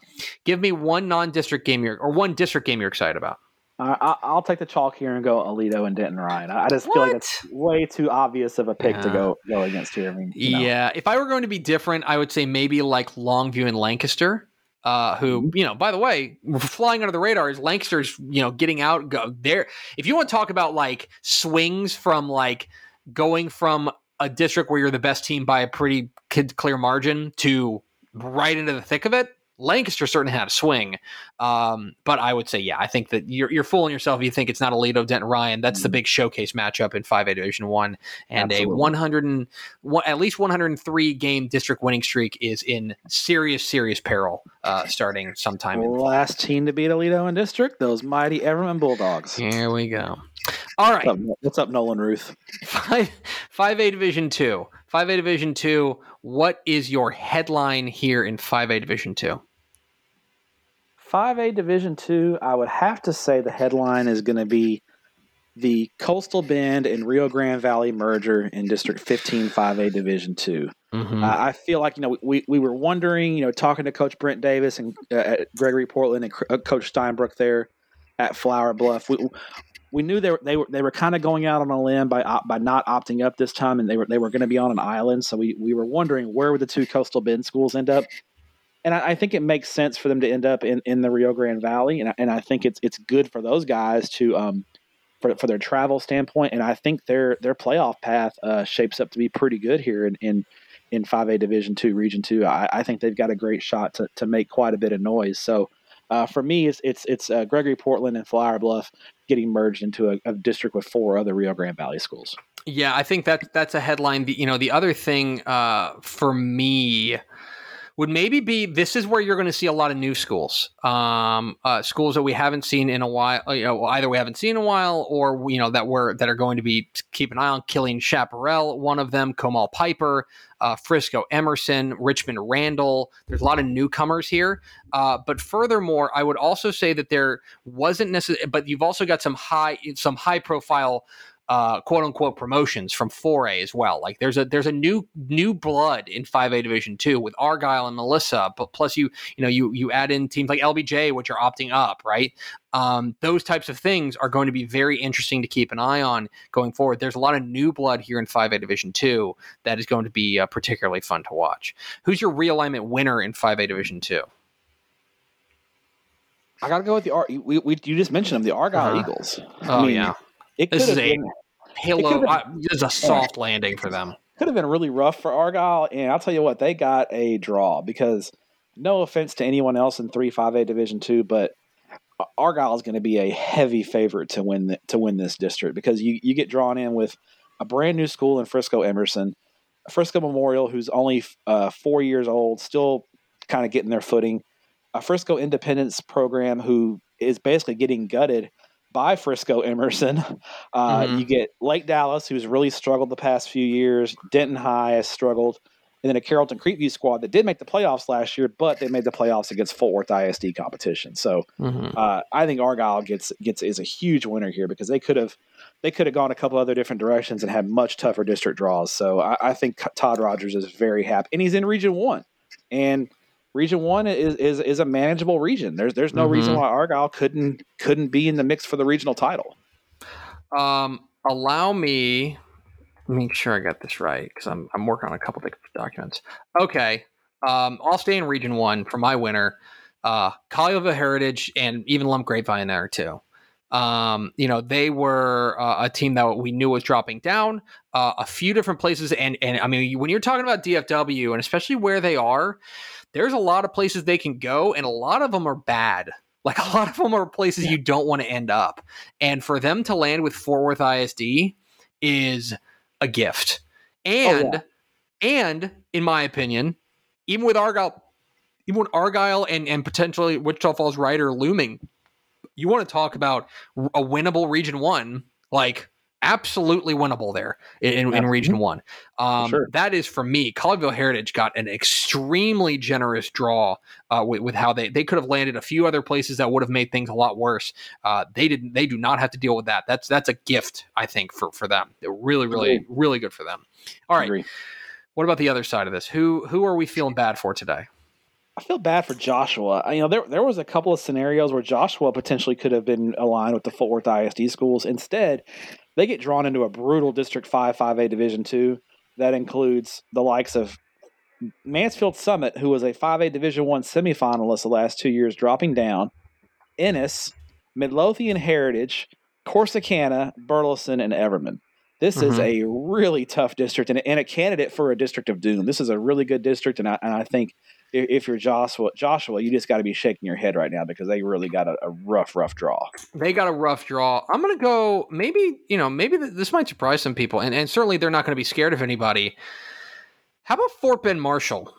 Give me one non-district game you're or one district game you're excited about. Uh, I'll take the chalk here and go Aledo and Denton Ryan. I just what? feel like it's way too obvious of a pick yeah. to go go against here. I mean, you know. yeah, if I were going to be different, I would say maybe like Longview and Lancaster. Uh, who mm-hmm. you know? By the way, flying under the radar is Lancaster's. You know, getting out go there. If you want to talk about like swings from like going from a district where you're the best team by a pretty clear margin to right into the thick of it, Lancaster certainly had a swing. Um, but I would say, yeah, I think that you're, you're fooling yourself if you think it's not Aledo Denton Ryan. That's mm-hmm. the big showcase matchup in 5A Division 1. And Absolutely. a 100 and, at least 103 game district winning streak is in serious, serious peril uh, starting sometime. Last team to beat Aledo in district, those mighty Everman Bulldogs. Here we go. All right. What's up, What's up Nolan Ruth? Five, 5A Division 2. 5A Division 2. What is your headline here in 5A Division 2? 5A Division 2, I would have to say the headline is going to be the Coastal Bend and Rio Grande Valley merger in District 15 5A Division 2. Mm-hmm. Uh, I feel like, you know, we, we were wondering, you know, talking to Coach Brent Davis and uh, Gregory Portland and uh, Coach Steinbrook there at Flour Bluff. We, we knew they were they were they were kind of going out on a limb by by not opting up this time, and they were they were going to be on an island. So we we were wondering where would the two coastal bend schools end up, and I, I, think it makes sense for them to end up in, in the Rio Grande Valley, and I, and I think it's it's good for those guys to um for for their travel standpoint, and I think their their playoff path uh, shapes up to be pretty good here in. in in 5A Division Two, Region Two, I, I think they've got a great shot to, to make quite a bit of noise. So, uh, for me, it's it's it's uh, Gregory Portland and Flour Bluff getting merged into a, a, district with four other Rio Grande Valley schools. Yeah, I think that that's a headline. You know, the other thing uh, for me would maybe be this is where you're going to see a lot of new schools, um, uh, schools that we haven't seen in a while. You know, either we haven't seen in a while, or you know that we're that are going to be keep an eye on. Killeen Chaparral, one of them, Comal Pieper, uh, Frisco Emerson, Richmond Randle. There's a lot of newcomers here, uh, but furthermore, I would also say that there wasn't necessarily, but you've also got some high some high profile uh, quote unquote promotions from 4A as well. Like there's a there's a new new blood in 5A Division Two with Argyle and Melissa, but plus you you know you you add in teams like LBJ which are opting up, right? Um, those types of things are going to be very interesting to keep an eye on going forward. There's a lot of new blood here in 5A Division Two that is going to be uh, particularly fun to watch. Who's your realignment winner in 5A Division Two? I gotta go with the Ar- we, we you just mentioned them, the Argyle uh-huh. Eagles. Oh I mean, yeah, it this is been, a halo. Uh, this is a soft landing for them. Could have been really rough for Argyle, and I'll tell you what, they got a draw because no offense to anyone else in three five A Division two, but Argyle is going to be a heavy favorite to win the, to win this district because you you get drawn in with a brand new school in Frisco Emerson, Frisco Memorial, who's only uh, four years old, still kind of getting their footing, a Frisco Independence program who is basically getting gutted by Frisco Emerson. Uh, mm-hmm. You get Lake Dallas, who's really struggled the past few years. Denton High has struggled. And then a Carrollton Creekview squad that did make the playoffs last year, but they made the playoffs against Fort Worth ISD competition. So mm-hmm. uh, I think Argyle gets gets is a huge winner here because they could have they could have gone a couple other different directions and had much tougher district draws. So I, I think Todd Rogers is very happy, and he's in Region One, and Region One is is, is a manageable region. There's there's no mm-hmm. reason why Argyle couldn't couldn't be in the mix for the regional title. Um, allow me make sure I got this right because I'm I'm working on a couple documents. Okay, um, I'll stay in Region One for my winner. Uh, Colleyville Heritage and even Lump Grapevine there too. Um, you know, they were uh, a team that we knew was dropping down uh, a few different places, and and I mean, when you're talking about DFW and especially where they are, there's a lot of places they can go, and a lot of them are bad. Like a lot of them are places yeah. you don't want to end up. And for them to land with Fort Worth ISD is a gift. Oh, and oh, yeah. and in my opinion, even with Argyle, even with Argyle and, and potentially Wichita Falls Rider looming, you want to talk about a winnable region one, like absolutely winnable there in, in Region One. Um, sure. That is for me. Colleyville Heritage got an extremely generous draw uh, with, with, how they they could have landed a few other places that would have made things a lot worse. Uh, they didn't. They do not have to deal with that. That's that's a gift, I think, for for them. They're really, really, really good for them. All right. What about the other side of this? Who who are we feeling bad for today? I feel bad for Joshua. You know, there there was a couple of scenarios where Joshua potentially could have been aligned with the Fort Worth ISD schools. Instead, they get drawn into a brutal District Five, Five A Division Two that includes the likes of Mansfield Summit, who was a 5A Division One semifinalist the last two years, dropping down. Ennis, Midlothian Heritage, Corsicana, Burleson, and Everman. This mm-hmm. is a really tough district and, and, a candidate for a district of doom. This is a really good district, and I, and I think if you're Joshua, Joshua, you just got to be shaking your head right now because they really got a, a, rough, rough draw. They got a rough draw. I'm going to go. Maybe you know, maybe this might surprise some people, and and certainly they're not going to be scared of anybody. How about Fort Bend Marshall?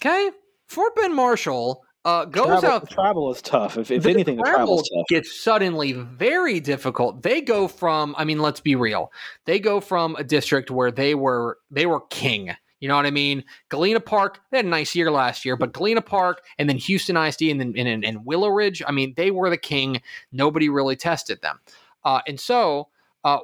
Okay, Fort Bend Marshall uh, goes travel, out. Travel is tough. If, if the anything, the travel tough. gets suddenly very difficult. They go from. I mean, let's be real. They go from a district where they were they were king you know what I mean? Galena Park, they had a nice year last year, but Galena Park and then Houston ISD and then and, and Willow Ridge, I mean, they were the king. Nobody really tested them. Uh, and so uh,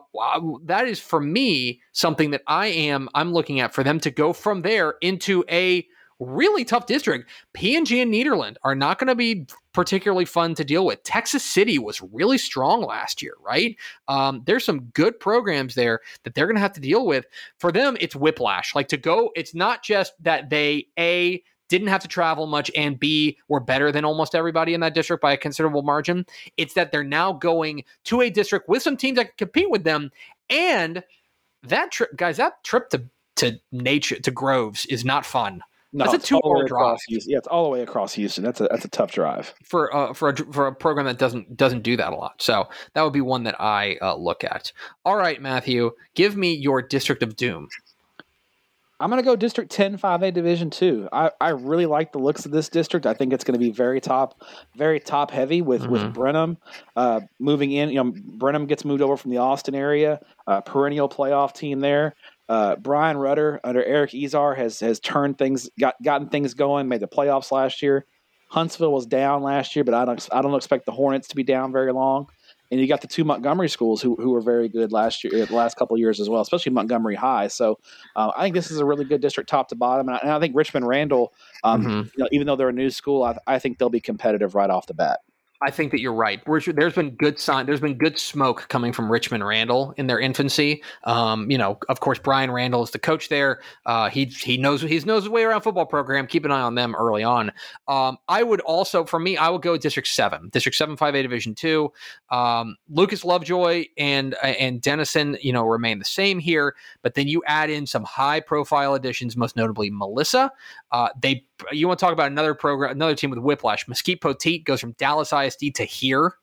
that is for me something that I am I'm looking at for them to go from there into a really tough district. PNG and Nederland are not going to be particularly fun to deal with. Texas City was really strong last year, right? Um, there's some good programs there that they're going to have to deal with. For them, it's whiplash. Like to go, it's not just that they a didn't have to travel much and B were better than almost everybody in that district by a considerable margin. It's that they're now going to a district with some teams that can compete with them and that trip guys that trip to to nature to Groves is not fun. No, that's a two-hour drive. Yeah, it's all the way across Houston. That's a that's a tough drive for uh, for a for a program that doesn't doesn't do that a lot. So that would be one that I uh, look at. All right, Matthew, give me your district of doom. I'm going to go District 10, 5A Division 2. I, I really like the looks of this district. I think it's going to be very top, very top heavy with, mm-hmm. with Brenham uh, moving in. You know, Brenham gets moved over from the Austin area, uh, perennial playoff team there. Uh, Bryan Rudder under Eric Ezar has has turned things, got gotten things going, made the playoffs last year. Huntsville was down last year, but I don't I don't expect the Hornets to be down very long. And you got the two Montgomery schools who, who were very good last year, the last couple of years as well, especially Montgomery High. So uh, I think this is a really good district, top to bottom. And I, and I think Richmond Randle, um, mm-hmm. you know, even though they're a new school, I, I think they'll be competitive right off the bat. I think that you're right. There's been good sign. There's been good smoke coming from Richmond Randle in their infancy. Um, you know, of course, Brian Randall is the coach there. Uh, he he knows he knows his way around football program. Keep an eye on them early on. Um, I would also, for me, I would go District Seven, District Seven, Five A Division Two. Um, Lucas Lovejoy and and Denison, you know, remain the same here, but then you add in some high profile additions, most notably Melissa. Uh, they you want to talk about another program, another team with whiplash. Mesquite Poteet goes from Dallas ISD to here.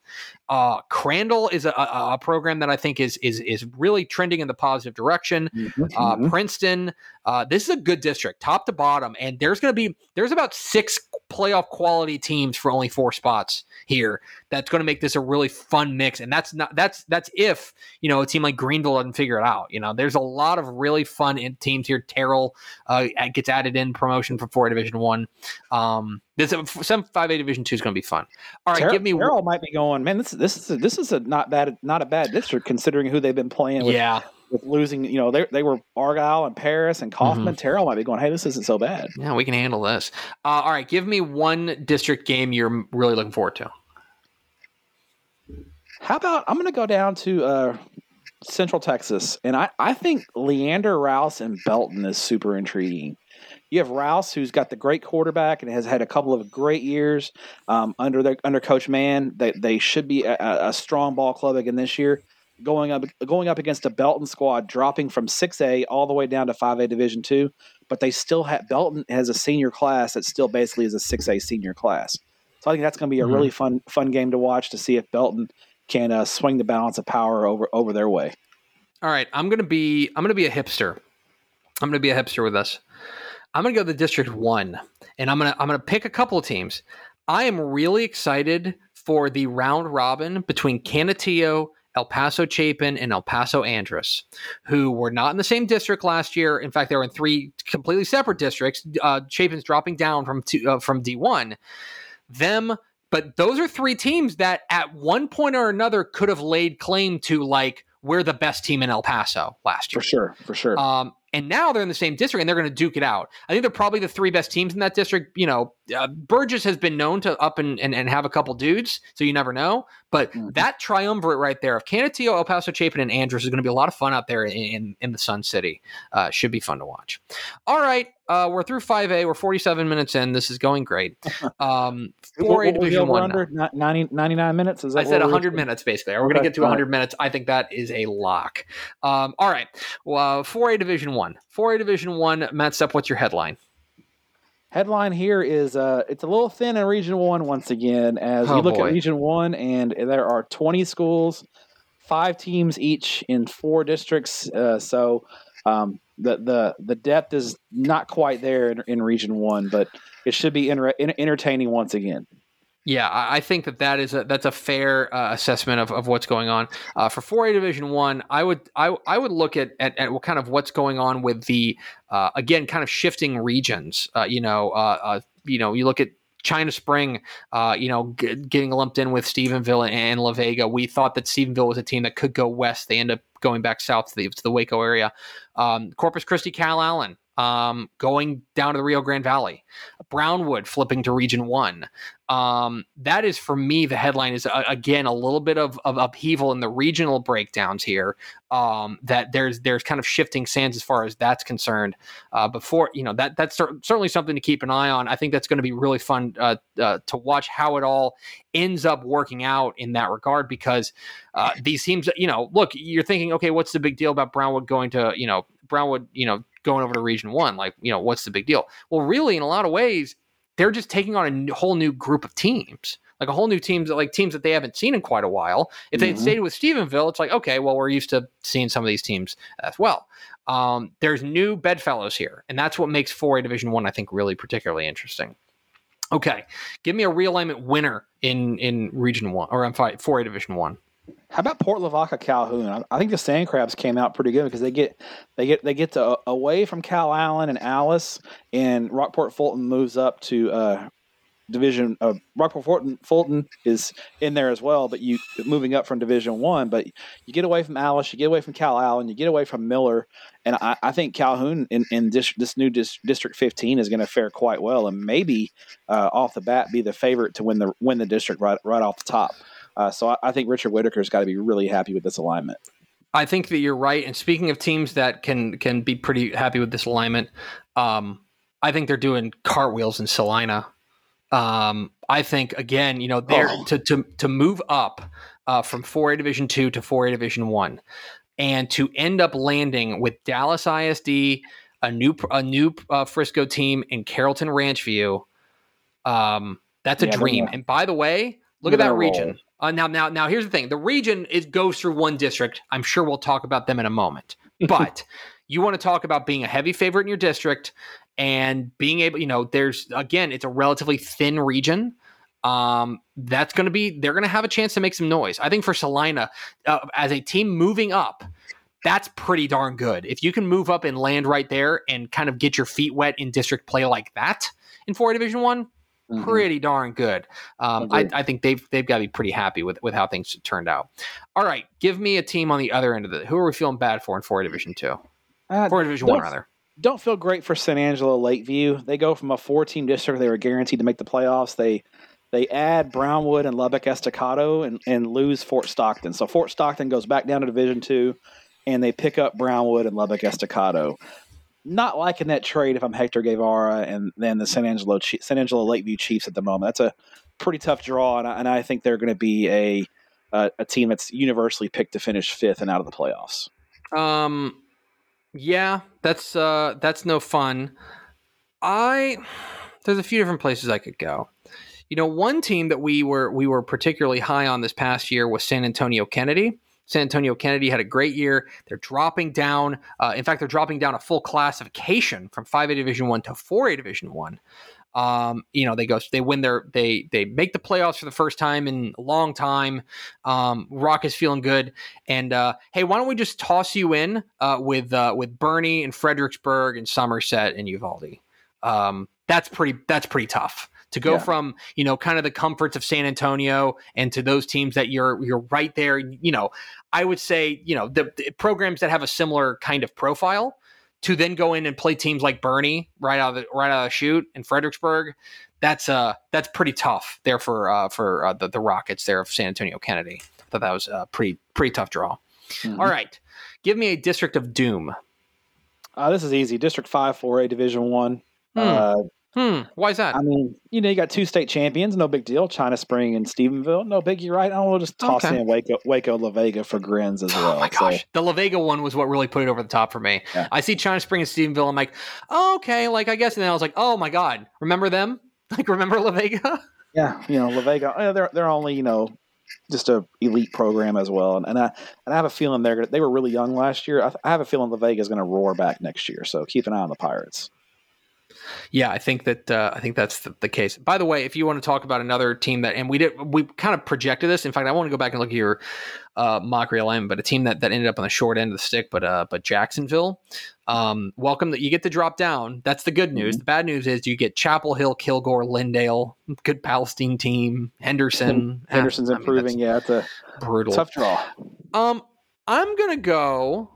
Uh, Crandall is a, a, a, program that I think is is is really trending in the positive direction. Mm-hmm. Uh, mm-hmm. Princeton, uh, this is a good district, top to bottom, and there's going to be there's about six playoff quality teams for only four spots here. That's going to make this a really fun mix, and that's not that's that's if you know a team like Greenville doesn't figure it out. You know, there's a lot of really fun teams here. Terrell uh, gets added in promotion from four Division One. Um, this some five A Division Two is going to be fun. All right, give me. Terrell might be going. Man, this this is a, this is a not bad not a bad district considering who they've been playing. With. Yeah, with losing, you know, they they were Argyle and Paris and Kaufman. Mm-hmm. Terrell might be going, hey, this isn't so bad. Yeah, we can handle this. Uh, all right, give me one district game you're really looking forward to. How about I'm going to go down to uh, Central Texas, and I I think Leander Rouse and Belton is super intriguing. You have Rouse, who's got the great quarterback and has had a couple of great years um, under their under Coach Mann. They they should be a, a strong ball club again this year going up going up against a Belton squad dropping from 6A all the way down to 5A Division 2, but they still have Belton has a senior class that still basically is a 6A senior class. So I think that's going to be a mm-hmm. really fun fun game to watch to see if Belton can uh, swing the balance of power over over their way. All right, I'm going to be I'm going to be a hipster. I'm going to be a hipster with us. I'm going to go to District 1 and I'm going to I'm going to pick a couple of teams. I am really excited for the round robin between Canutillo El Paso Chapin and El Paso Andress, who were not in the same district last year. In fact, they were in three completely separate districts. Uh, Chapin's dropping down from two, uh, from D1. Them, but those are three teams that at one point or another could have laid claim to like we're the best team in El Paso last year. For sure, for sure. Um, and now they're in the same district and they're going to duke it out. I think they're probably the three best teams in that district. You know, uh, Burges has been known to up and, and, and have a couple dudes, so you never know. But mm-hmm. that triumvirate right there of Canutillo, El Paso, Chapin, and Andress is going to be a lot of fun out there in, in, in the Sun City. Uh, should be fun to watch. All right. Uh, we're through 5A. We're 47 minutes in. This is going great. Um, 4A Division 1. Under 90, 99 minutes? Is that I said 100 minutes, basically. We're okay. going to get to 100 minutes. I think that is a lock. Um, all right. Well, 4A Division 1. 4A Division 1. Matt Stepp, what's your headline? Headline here is uh, it's a little thin in Region One once again. As oh, you look boy. at Region One, and there are 20 schools, five teams each in four districts. Uh, so um, the the the depth is not quite there in, in Region One, but it should be inter- entertaining once again. Yeah, I think that that is a that's a fair uh, assessment of, of what's going on uh, for 4A Division One. I. Would I, I would look at, at, at what kind of what's going on with the uh, again kind of shifting regions. Uh, you know, uh, uh, you know, you look at China Spring, uh, you know, g- getting lumped in with Stephenville and La Vega. We thought that Stephenville was a team that could go west. They end up going back south to the, to the Waco area. Um, Corpus Christi, Calallen, um, going down to the Rio Grande Valley, Brownwood flipping to Region One. Um, that is for me the headline is uh, again a little bit of, of upheaval in the regional breakdowns here. Um, that there's there's kind of shifting sands as far as that's concerned. Uh, before you know that that's certainly something to keep an eye on. I think that's going to be really fun uh, uh, to watch how it all ends up working out in that regard because uh, these teams, you know, look, you're thinking, okay, what's the big deal about Brownwood going to you know Brownwood, you know, going over to Region One. Like, you know, what's the big deal? Well, really, in a lot of ways, they're just taking on a whole new group of teams, like a whole new teams, like teams that they haven't seen in quite a while. If mm-hmm. they stayed with Stephenville, it's like, okay, well, we're used to seeing some of these teams as well. Um, there's new bedfellows here, and that's what makes 4A Division One, I, I think, really particularly interesting. Okay, give me a realignment winner in in Region One, or I'm sorry, 4A Division One. How about Port Lavaca Calhoun? I think the Sand Crabs came out pretty good because they get they get they get to uh, away from Calallen and Alice, and Rockport Fulton moves up to uh, Division. Uh, Rockport Fulton, Fulton is in there as well, but you moving up from Division One. But you get away from Alice, you get away from Calallen, you get away from Miller, and I, I think Calhoun in, in this this new dis, District 15 is going to fare quite well, and maybe uh, off the bat be the favorite to win the win the district right right off the top. Uh, so I, I, think Richard Whitaker's got to be really happy with this alignment. I think that you're right. And speaking of teams that can can be pretty happy with this alignment, um, I think they're doing cartwheels in Celina. Um, I think again, you know, they're oh. to, to to move up uh, from 4A Division two to 4A Division one, and to end up landing with Dallas ISD, a new a new uh, Frisco team in Carrollton Ranch View. Um, that's a yeah, dream. And by the way, look at that region. Uh, now, now, now, here's the thing: the region it goes through one district. I'm sure we'll talk about them in a moment. But you want to talk about being a heavy favorite in your district and being able, you know, there's again, it's a relatively thin region. Um, that's going to be they're going to have a chance to make some noise. I think for Celina, uh, as a team moving up, that's pretty darn good. If you can move up and land right there and kind of get your feet wet in district play like that in 4 Division One, Mm-hmm. pretty darn good. Um, I, I, think they've they've got to be pretty happy with with how things turned out. All right, give me a team on the other end of the. Who are we feeling bad for in four Division Two? Uh, four Division One, rather. Don't feel great for San Angelo Lakeview. They go from a four team district they were guaranteed to make the playoffs. They they add Brownwood and Lubbock Estacado and, and lose Fort Stockton. So Fort Stockton goes back down to Division Two, and they pick up Brownwood and Lubbock Estacado not liking that trade if I'm Hector Guevara and then the San Angelo San Angelo Lakeview Chiefs at the moment. That's a pretty tough draw, and I, and I think they're going to be a, a, a team that's universally picked to finish fifth and out of the playoffs. Um, yeah, that's uh, that's no fun. I there's a few different places I could go. You know, one team that we were we were particularly high on this past year was San Antonio Kennedy. San Antonio Kennedy had a great year. They're dropping down. Uh, in fact, they're dropping down a full classification from 5A Division One to 4A Division One. Um, you know, they go, they win their, they they make the playoffs for the first time in a long time. Um, Rock is feeling good, and uh, hey, why don't we just toss you in uh, with uh, with Boerne and Fredericksburg and Somerset and Uvalde? Um, that's pretty that's pretty tough to go yeah. from you know kind of the comforts of San Antonio and to those teams that you're you're right there. You know, I would say you know the, the programs that have a similar kind of profile to then go in and play teams like Boerne right out of the right out of the shoot in Fredericksburg. That's uh that's pretty tough there for uh, for uh, the, the Rockets there of San Antonio Kennedy. I thought that was a pretty pretty tough draw. Mm-hmm. All right, give me a District of Doom. Uh, this is easy. District Five, Four A, Division One. Hmm. Hmm. Why is that? I mean, you know, you got two state champions, no big deal. China Spring and Stephenville, no big. You're right? I don't just toss okay. in Waco, Waco, La Vega for grins as well. Oh my gosh, so. the La Vega one was what really put it over the top for me. Yeah. I see China Spring and Stephenville, I'm like, oh, okay, like I guess, and then I was like, oh my god, remember them? Like, remember La Vega? Yeah, you know, La Vega. They're they're only you know just a elite program as well. And, and I and I have a feeling they're they were really young last year. I, I have a feeling La Vega is going to roar back next year. So keep an eye on the Pirates. Yeah, I think that uh, I think that's the, the, case. By the way, if you want to talk about another team that, and we did, we kind of projected this. In fact, I want to go back and look at your uh, mock realignment, but a team that, that ended up on the short end of the stick, but uh, but Jacksonville. Um, welcome that you get to drop down. That's the good news. Mm-hmm. The bad news is you get Chapel Hill, Kilgore, Lindale, good Palestine team, Henderson. Henderson's improving. I mean, yeah, it's a brutal tough draw. Um, I'm gonna go.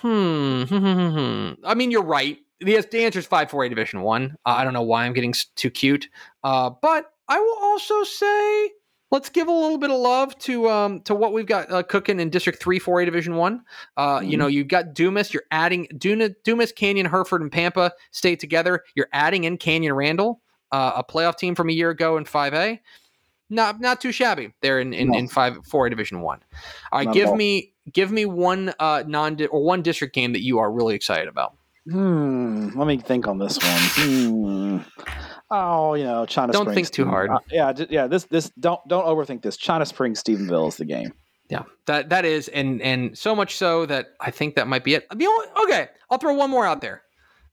Hmm. I mean, you're right the, the answer is five four a Division One. Uh, I don't know why I'm getting too cute, uh, but I will also say let's give a little bit of love to um, to what we've got uh, cooking in District Three Four A Division One. Uh, mm-hmm. You know, you've got Dumas. You're adding Dumas, Canyon, Hereford, and Pampa stay together. You're adding in Canyon Randall, uh, a playoff team from a year ago in Five A. Not not too shabby. They're in in, no. in five four A Division One. All right, give me give me one uh, non or one district game that you are really excited about. Hmm. Let me think on this one. Hmm. Oh, you know, China. Don't Springs, think too hard. Uh, yeah, yeah. This, this. Don't, don't overthink this. China Springs, Stephenville is the game. Yeah, that that is, and and so much so that I think that might be it. The only, okay, I'll throw one more out there.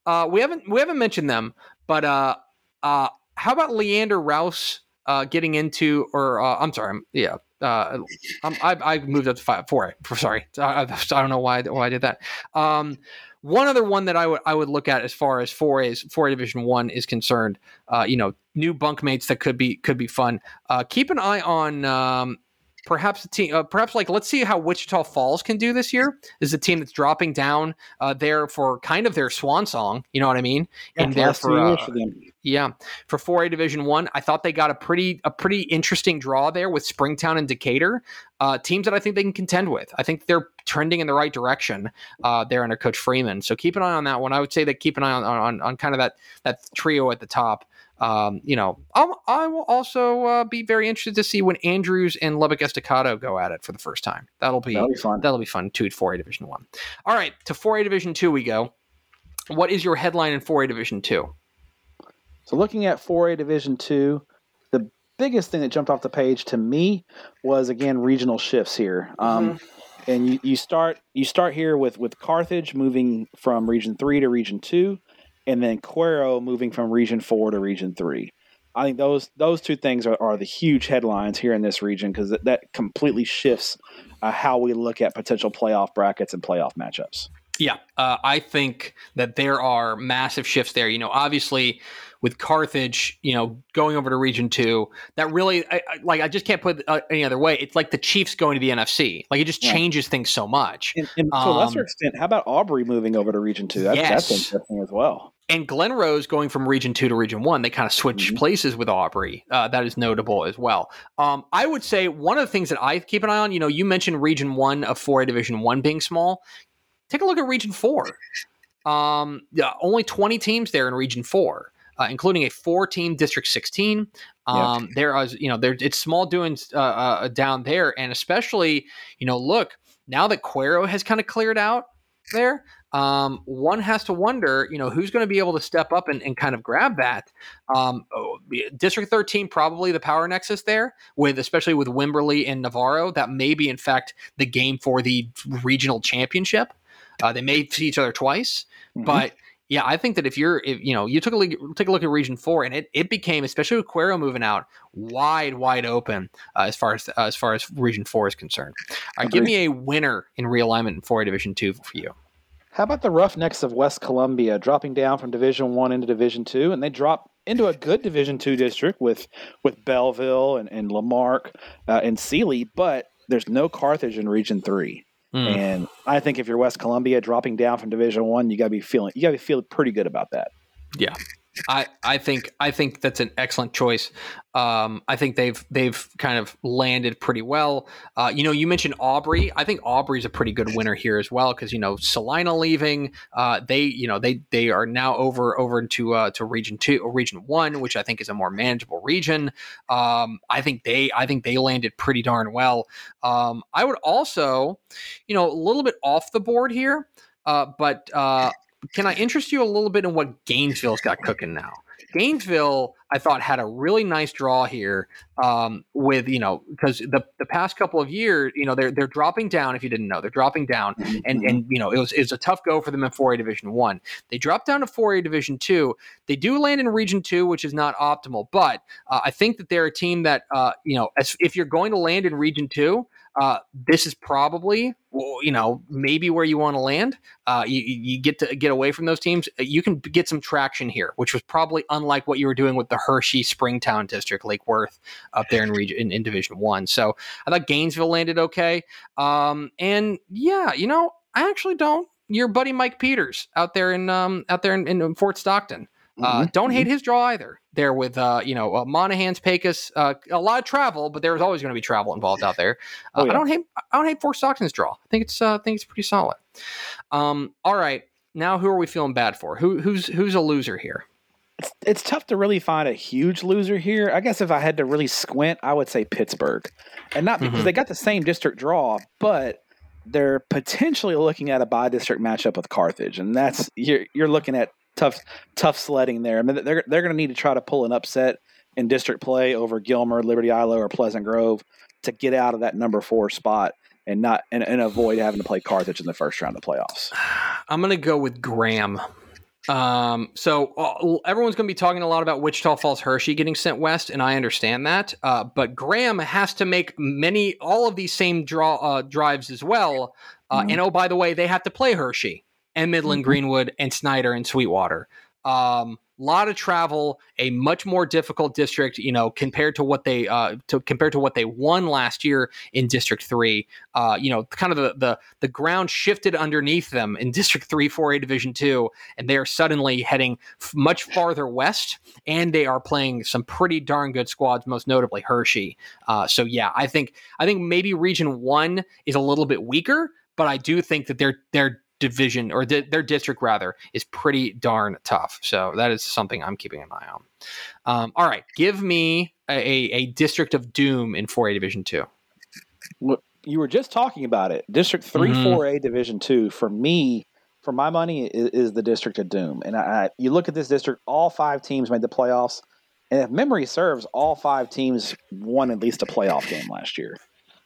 Uh, we haven't we haven't mentioned them, but uh, uh, how about Leander Rouse uh, getting into, or uh, I'm sorry, yeah, uh, i I moved up to five, four. Sorry, I, I don't know why why I did that. Um, one other one that I would I would look at as far as four A's four A Division One is concerned, uh, you know, new bunkmates that could be could be fun. Uh, keep an eye on um, perhaps a team, uh, perhaps like let's see how Wichita Falls can do this year. This is a team that's dropping down uh, there for kind of their swan song. You know what I mean? Yeah, and there for, uh, for them. Yeah, for 4A Division One, I. I thought they got a pretty a pretty interesting draw there with Springtown and Decatur, uh, teams that I think they can contend with. I think they're trending in the right direction uh, there under Coach Freeman. So keep an eye on that one. I would say that keep an eye on on, on kind of that that trio at the top. Um, you know, I'll, I will also uh, be very interested to see when Andrews and Lubbock Estacado go at it for the first time. That'll be, that'll be fun. That'll be fun too. 4A Division One. All right, to 4A Division Two we go. What is your headline in 4A Division Two? So looking at 4A Division 2, the biggest thing that jumped off the page to me was again regional shifts here. Um, mm-hmm. and you, you start you start here with with Carthage moving from region 3 to region 2 and then Cuero moving from region 4 to region 3. I think those those two things are, are the huge headlines here in this region because that, that, completely shifts uh, how we look at potential playoff brackets and playoff matchups. Yeah, uh, I think that there are massive shifts there. You know, obviously with Carthage, you know, going over to Region Two, that really, I, I, like, I just can't put it uh, any other way. It's like the Chiefs going to the NFC. Like, it just yeah. changes things so much. And, and um, to a lesser um, extent, how about Aubrey moving over to Region Two? That's, yes. that's interesting as well. And Glen Rose going from Region Two to Region One, they kind of switch mm-hmm. places with Aubrey. Uh, that is notable as well. Um, I would say one of the things that I keep an eye on, you know, you mentioned Region One of Four A Division One being small. Take a look at Region Four. Um, yeah, only 20 teams there in Region Four uh, including a four-team District 16. Um, yep. There is, you know, there it's small doings uh, uh, down there, and especially, you know, look now that Cuero has kind of cleared out there. Um, one has to wonder, you know, who's going to be able to step up and, and kind of grab that. Um, oh, District 13, probably the power nexus there, with especially with Wimberley and Navarro. That may be, in fact, the game for the regional championship. Uh, they may see each other twice, mm-hmm. but yeah, I think that if you're, if, you know, you took a look, take a look at Region Four, and it, it became, especially with Cuero moving out, wide, wide open uh, as far as uh, as far as Region Four is concerned. Right, give me a winner in realignment in 4A Division Two for you. How about the Roughnecks of West Columbia dropping down from Division One into Division Two, and they drop into a good Division Two district with with Bellville and, and La Marque uh, and Sealy, but there's no Carthage in Region Three. Mm. And I think if you're West Columbia dropping down from Division One, you got to be feeling you got to be feeling pretty good about that. Yeah, I, I think I think that's an excellent choice. Um, I think they've they've kind of landed pretty well. Uh, you know, you mentioned Aubrey. I think Aubrey's a pretty good winner here as well because you know Celina leaving. Uh, they you know they they are now over over into uh, to region two or region one, which I think is a more manageable region. Um, I think they I think they landed pretty darn well. Um, I would also, you know, a little bit off the board here. Uh, but uh, can I interest you a little bit in what Gainesville's got cooking now? Gainesville, I thought, had a really nice draw here um, with, you know, because the, the past couple of years, you know, they're they're dropping down, if you didn't know, they're dropping down. And, and you know, it was, it was a tough go for them in 4A Division 1. They dropped down to 4A Division 2. They do land in Region 2, which is not optimal, but uh, I think that they're a team that, uh, you know, as, if you're going to land in Region 2, uh, this is probably you know maybe where you want to land. Uh, you, you, get to get away from those teams. You can get some traction here, which was probably unlike what you were doing with the Hirschi Springtown District, Lake Worth up there in region in, in Division One. So I thought Gainesville landed okay. Um, and yeah, you know I actually don't. Your buddy Mike Peters out there in um, out there in, in Fort Stockton. Uh, mm-hmm. Don't hate mm-hmm. his draw either. There with uh, you know uh, Monahans Pecos, uh, a lot of travel, but there's always going to be travel involved out there. Uh, oh, yeah. I don't hate I don't hate Fort Stockton's draw. I think it's uh, I think it's pretty solid. Um, all right, now who are we feeling bad for? Who who's who's a loser here? It's, it's tough to really find a huge loser here. I guess if I had to really squint, I would say Pittsburg, and not because mm-hmm. they got the same district draw, but they're potentially looking at a by district matchup with Carthage, and that's you're you're looking at tough tough sledding there. I mean, they're they're going to need to try to pull an upset in district play over Gilmer, Liberty Eylau, or Pleasant Grove to get out of that number four spot and not and, and avoid having to play Carthage in the first round of the playoffs. I'm going to go with Graham. Um, so uh, everyone's going to be talking a lot about Wichita Falls Hirschi getting sent west, and I understand that. Uh, but Graham has to make many all of these same draw uh, drives as well. Mm-hmm. And oh, by the way, they have to play Hirschi and Midland mm-hmm. Greenwood and Snyder and Sweetwater. Um, lot of travel, a much more difficult district, you know, compared to what they uh, to compared to what they won last year in District Three. Uh, you know, kind of the, the the ground shifted underneath them in District Three, Four A Division Two, and they are suddenly heading f- much farther west, and they are playing some pretty darn good squads, most notably Hirschi. Uh, so yeah, I think I think maybe Region One is a little bit weaker, but I do think that they're they're division or di- their district rather is pretty darn tough. So that is something I'm keeping an eye on. Um, all right, give me a, a, district of doom in 4A Division Two. You were just talking about it. District 3 mm-hmm. 4A Division Two for me. For my money, is, is the district of doom, and I, I, you look at this district. All five teams made the playoffs, and if memory serves, all five teams won at least a playoff game last year.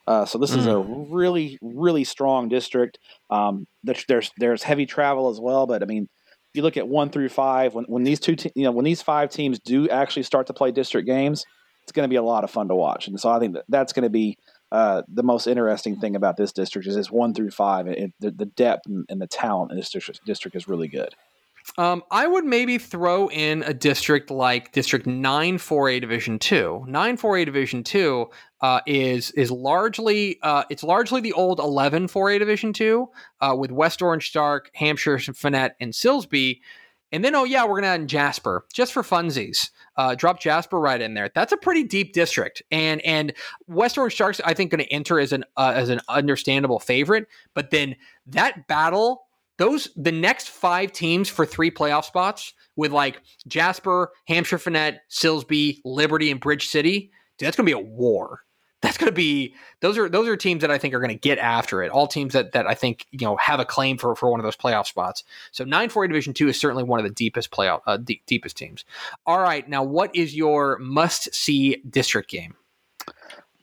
Uh, so this mm. is a really, really strong district. Um, there's there's heavy travel as well, but I mean, if you look at one through five, when, when these two, te- you know, when these five teams do actually start to play district games, it's going to be a lot of fun to watch. And so I think that that's going to be uh, the most interesting thing about this district is this one through five. It, the, the depth and, and, the talent in this district, district is really good. Um, I would maybe throw in a district like District 9 4A Division 2. 9 4A Division 2 uh, is is largely uh, it's largely the old 11 4A Division 2 uh, with West Orange Stark, Hamshire, Fannett, and Silsbee. And then, oh yeah, we're gonna add in Jasper just for funsies. Uh, drop Jasper right in there. That's a pretty deep district, and and West Orange Sharks I think going to enter as an uh, as an understandable favorite. But then that battle those the next five teams for three playoff spots with like Jasper, Hamshire Fannett, Silsbee, Liberty, and Bridge City, dude, that's gonna be a war. That's gonna be those are those are teams that I think are gonna get after it. All teams that that I think you know have a claim for for one of those playoff spots. So nine four Division two is certainly one of the deepest playoff uh, deep, deepest teams. All right, now what is your must see district game?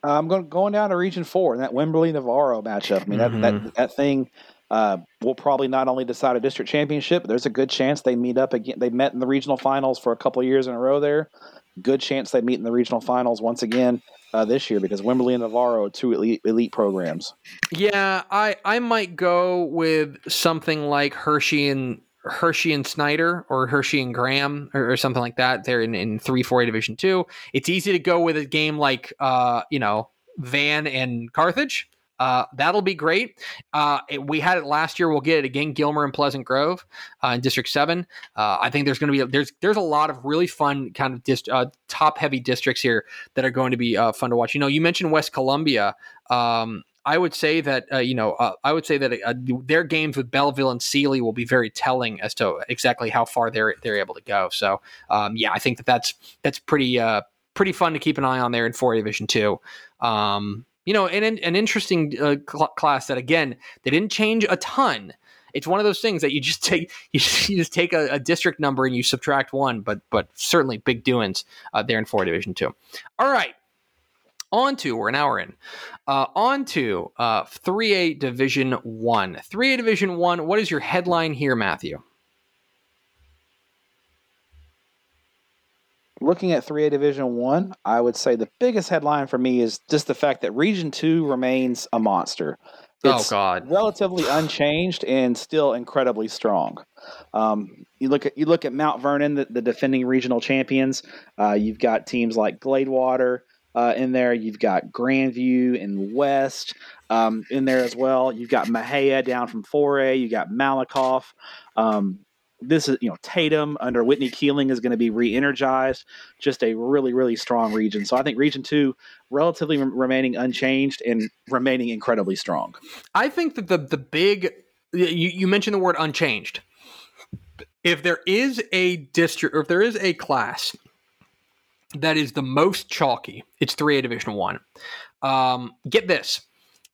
I'm going going down to Region Four and that Wimberley Navarro matchup. I mean mm-hmm. that, that that thing uh, will probably not only decide a district championship, there's a good chance they meet up again. They met in the regional finals for a couple years in a row there. Good chance they meet in the regional finals once again uh, this year because Wimberley and Navarro are two elite, elite programs. Yeah, I I might go with something like Hirschi and Hirschi and Snyder or Hirschi and Graham or, or something like that. They're in, in three, four A division two. It's easy to go with a game like uh, you know, Van and Carthage. Uh, that'll be great. Uh, it, we had it last year. We'll get it again. Gilmer and Pleasant Grove uh, in District Seven. Uh, I think there's going to be a, there's there's a lot of really fun kind of dist, uh, top heavy districts here that are going to be uh, fun to watch. You know, you mentioned West Columbia. Um, I would say that uh, you know uh, I would say that uh, their games with Bellville and Sealy will be very telling as to exactly how far they're they're able to go. So um, yeah, I think that that's that's pretty pretty fun to keep an eye on there in four Division two. Um, you know, an an interesting uh, cl- class that again they didn't change a ton. It's one of those things that you just take you just, you just take a, a, district number and you subtract one, but but certainly big doings uh, there in four Division two. All right, on to we're an hour in uh, on to uh, 3a division 1 3a division 1 what is your headline here matthew looking at 3a division 1 i would say the biggest headline for me is just the fact that region 2 remains a monster oh, it's oh god relatively unchanged and still incredibly strong um, you look at you look at mount vernon the, the defending regional champions uh, you've got teams like gladewater uh, in there. You've got Grandview and West um, in there as well. You've got Mexia down from 4A. You got Malakoff. Um, this is, you know, Tatum under Whitney Keeling is going to be re-energized. Just a really, really strong region. So I think Region Two relatively re- remaining unchanged and remaining incredibly strong. I think that the the big you, you mentioned the word unchanged. If there is a district, or if there is a class that is the most chalky. It's 3A Division 1. Um, get this.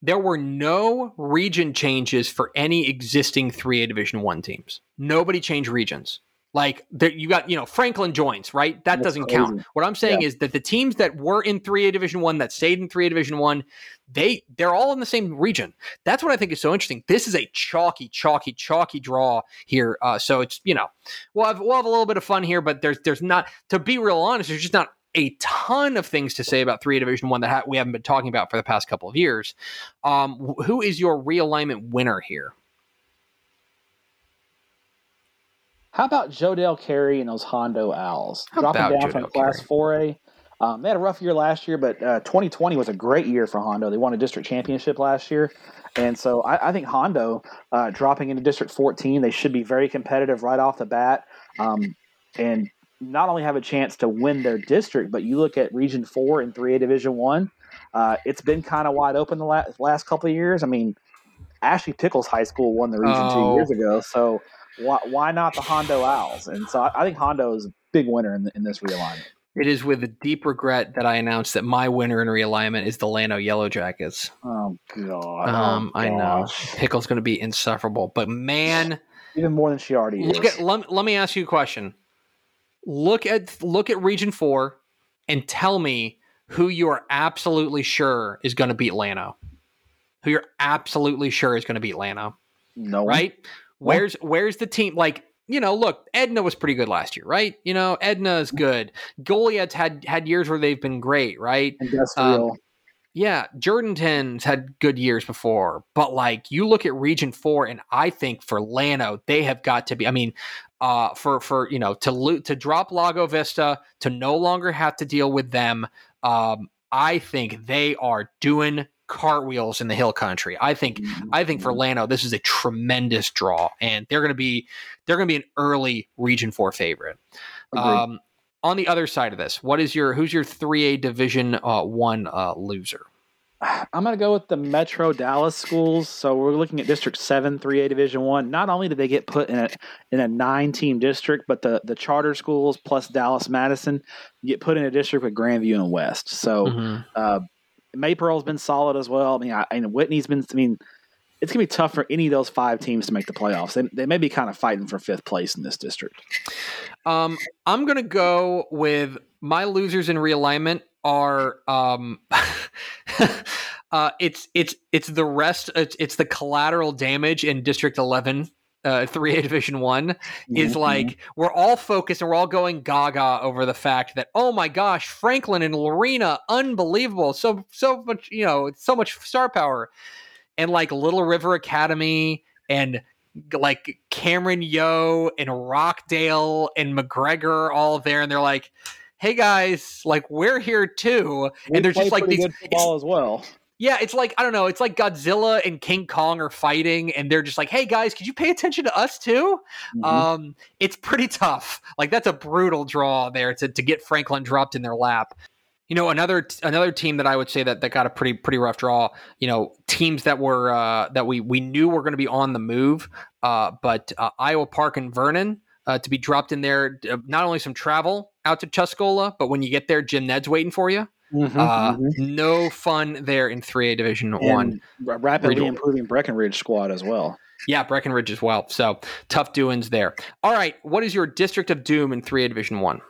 There were no region changes for any existing 3A Division 1 teams. Nobody changed regions. Like there, you got, you know, Franklin joins, right? That That's doesn't crazy. count. What I'm saying yeah. is that the teams that were in 3A Division 1 that stayed in 3A Division 1, they they're all in the same region. That's what I think is so interesting. This is a chalky, chalky, chalky draw here. Uh, so it's, you know, we'll have we'll have a little bit of fun here, but there's there's not to be real honest, there's just not a ton of things to say about 3A Division 1 that ha- we haven't been talking about for the past couple of years. Um, who is your realignment winner here? How about Jodell Carey and those Hondo Owls? How Dropping down from Class 4A. Um, they had a rough year last year, but uh, 2020 was a great year for Hondo. They won a district championship last year. And so I, I think Hondo uh, dropping into District 14, they should be very competitive right off the bat. Um, and not only have a chance to win their district, but you look at Region 4 and 3A Division 1, uh, it's been kind of wide open the last, last couple of years. I mean, Ashley Pickles High School won the region oh. two years ago. So why, why not the Hondo Owls? And so I, I think Hondo is a big winner in, the, in this realignment. It is with a deep regret that I announced that my winner in realignment is the Llano Yellow Jackets. Oh god! Um, oh, I know Pickle's going to be insufferable, but man, even more than she already is. At, let, let me ask you a question: Look at look at Region Four and tell me who you are absolutely sure is going to beat Llano. Who you're absolutely sure is going to beat Llano. No, right? Where's where's the team? Like you know, look, Edna was pretty good last year, right? You know, Edna is good. Goliad's had had years where they've been great, right? Um, yeah, Jourdanton's had good years before, but like you look at Region Four, and I think for Llano, they have got to be. I mean, uh, for for you know to lo- to drop Lago Vista to no longer have to deal with them. Um, I think they are doing cartwheels in the hill country. I think mm-hmm. I think for Llano this is a tremendous draw, and they're going to be they're going to be an early Region Four favorite. Um, on the other side of this, what is your who's your three A Division uh, One uh, loser? I'm going to go with the Metro Dallas schools. So we're looking at District Seven, 3A Division One. Not only did they get put in a in a nine team district, but the the charter schools plus Dallas Madison get put in a district with Grandview and West. So mm-hmm. uh, Maypearl's been solid as well. I mean, I, and Whitney's been. I mean, it's gonna be tough for any of those five teams to make the playoffs. They, they may be kind of fighting for fifth place in this district. Um, I'm gonna go with my losers in realignment are um, Uh, it's it's it's the rest. It's, it's the collateral damage in District Eleven uh, 3A Division One mm-hmm. is like we're all focused and we're all going gaga over the fact that oh my gosh, Franklin and Lorena, unbelievable, so so much you know, so much star power, and like Little River Academy and like Cameron Yoe and Rockdale and McGregor all there, and they're like, "Hey guys, like we're here too," we and they're just like these football as well. Yeah, it's like I don't know. It's like Godzilla and King Kong are fighting, and they're just like, "Hey guys, could you pay attention to us too?" Mm-hmm. Um, it's pretty tough. Like that's a brutal draw there to to get Franklin dropped in their lap. You know, another another team that I would say that that got a pretty pretty rough draw. You know, teams that were uh, that we we knew were going to be on the move, uh, but uh, Iowa Park and Vernon uh, to be dropped in there. Uh, not only some travel out to Tuscola, but when you get there, Jim Ned's waiting for you. Mm-hmm, uh, mm-hmm. No fun there in 3A Division and One. Rapidly improving Breckenridge squad as well. Yeah, Breckenridge as well. So tough doings there. All right, what is your District of Doom in 3A Division One?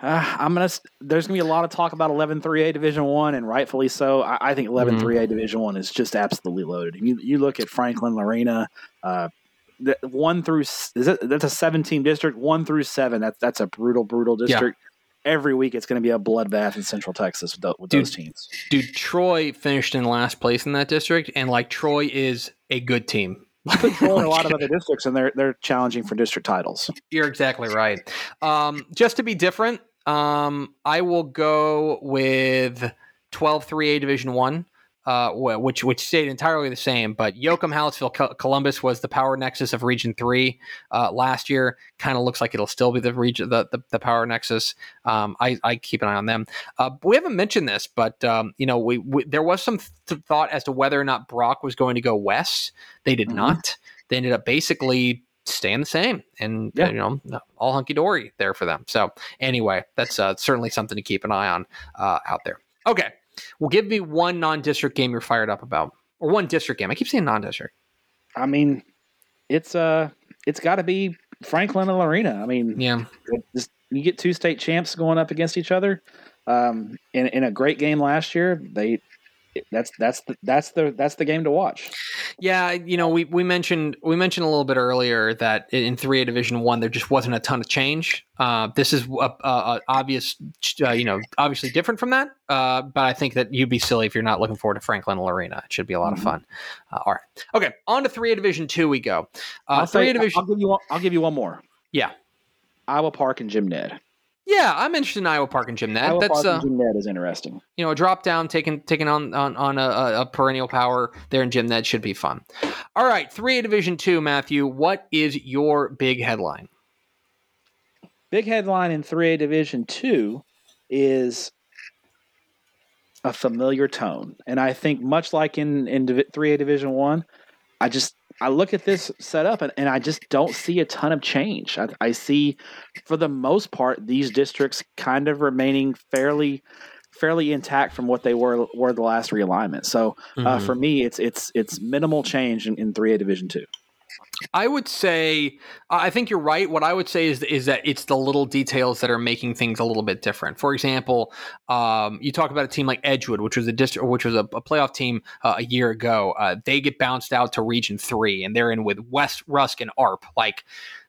Uh, I'm gonna. There's gonna be a lot of talk about 11 3A Division One, and rightfully so. I, I think 11 mm-hmm. 3A Division One is just absolutely loaded. You, you look at Franklin, Lorena, uh, one through is it, that's a 17 district. One through seven. That's that's a brutal, brutal district. Yeah every week it's going to be a bloodbath in Central Texas with, with dude, those teams. Dude, Troy finished in last place in that district, and like Troy is a good team. You put Troy in a lot of other districts, and they're they're challenging for district titles. You're exactly right. Um, just to be different, um, I will go with 12 3A Division One uh, which which stayed entirely the same. But Yoakum, Hallettsville, Columbus was the power nexus of Region Three uh, last year. Kind of looks like it'll still be the region the, the, the power nexus. Um, I, I keep an eye on them. Uh, we haven't mentioned this, but um, you know we, we, there was some th- thought as to whether or not Brock was going to go west. They did mm-hmm. not. They ended up basically staying the same and yeah. you know all hunky dory there for them. So anyway, that's uh, certainly something to keep an eye on uh, out there. Okay, well, give me one non-district game you're fired up about, or one district game. I keep saying non-district. I mean, it's uh, it's got to be Franklin and Lorena. I mean, yeah, you get two state champs going up against each other. Um, in in a great game last year, they that's that's the that's the that's the game to watch. Yeah, you know, we, we mentioned we mentioned a little bit earlier that in three A Division One there just wasn't a ton of change. Uh, this is a, a, a obvious, uh, you know, obviously different from that. Uh, but I think that you'd be silly if you're not looking forward to Franklin Lorena. It should be a lot mm-hmm. of fun. Uh, all right, okay, on to three A Division Two we go. Uh, three A Division. I'll give you one, I'll give you one more. Yeah, Iowa Park and Jim Ned. Yeah, I'm interested in Iowa Park and Jim Ned. Iowa That's Park uh, and Jim Ned is interesting. You know, a drop down taking taking on on, on a, a, perennial power there in Jim Ned should be fun. All right, three A Division Two, Matthew. What is your big headline? Big headline in three A Division Two is a familiar tone, and I think much like in in three A Division One, I just I look at this setup and, and I just don't see a ton of change. I, I, see, for the most part, these districts kind of remaining fairly fairly intact from what they were were the last realignment. So uh, mm-hmm. for me, it's it's it's minimal change in, in three A Division two. I would say I think you're right. What I would say is is that it's the little details that are making things a little bit different. For example, um, you talk about a team like Edgewood, which was a district, which was a, a playoff team uh, a year ago. Uh, they get bounced out to Region Three, and they're in with West Rusk and ARP. Like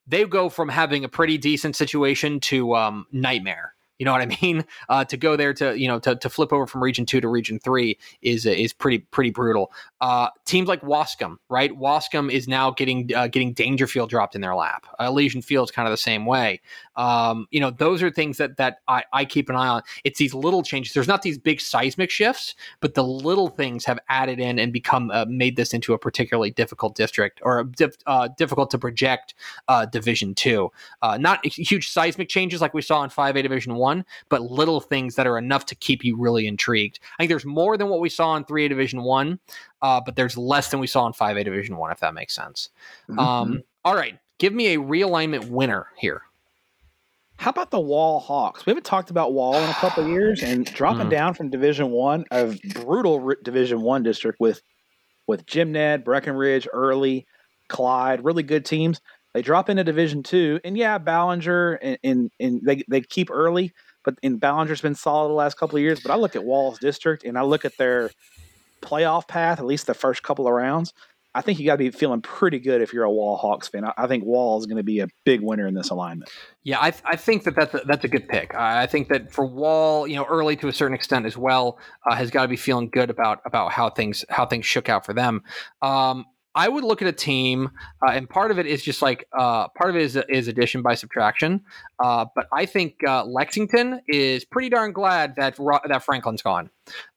they go from having a pretty decent situation to um, nightmare. You know what I mean? Uh, to go there to you know to, to flip over from Region Two to Region Three is is pretty pretty brutal. Uh, teams like Waskom, right? Waskom is now getting uh, getting Daingerfield dropped in their lap. Uh, Elysian Field's kind of the same way. Um, you know, those are things that that I, I keep an eye on. It's these little changes. There's not these big seismic shifts, but the little things have added in and become uh, made this into a particularly difficult district or dif- uh, difficult to project uh, Division Two. Uh, not huge seismic changes like we saw in Five A Division One, but little things that are enough to keep you really intrigued. I think there's more than what we saw in Three A Division One, uh, but there's less than we saw in Five A Division One, if that makes sense. Mm-hmm. Um, all right, give me a realignment winner here. How about the Wall Hawks? We haven't talked about Wall in a couple years, and dropping mm. down from Division One, a brutal Division One district with with Jim Ned, Breckenridge, Early, Clyde, really good teams. They drop into Division Two, and yeah, Ballinger and, and, and they they keep Early, but in Ballinger's been solid the last couple of years. But I look at Wall's district, and I look at their playoff path, at least the first couple of rounds, I think you got to be feeling pretty good if you're a Wall Hawks fan. I, I think Wall is going to be a big winner in this alignment. Yeah, I, I think that that's a, that's a good pick. I think that for Wall, you know, early to a certain extent as well, uh, has got to be feeling good about about how things how things shook out for them. Um, I would look at a team, uh, and part of it is just like uh, part of it is, is addition by subtraction. Uh, but I think uh, Lexington is pretty darn glad that that Franklin's gone.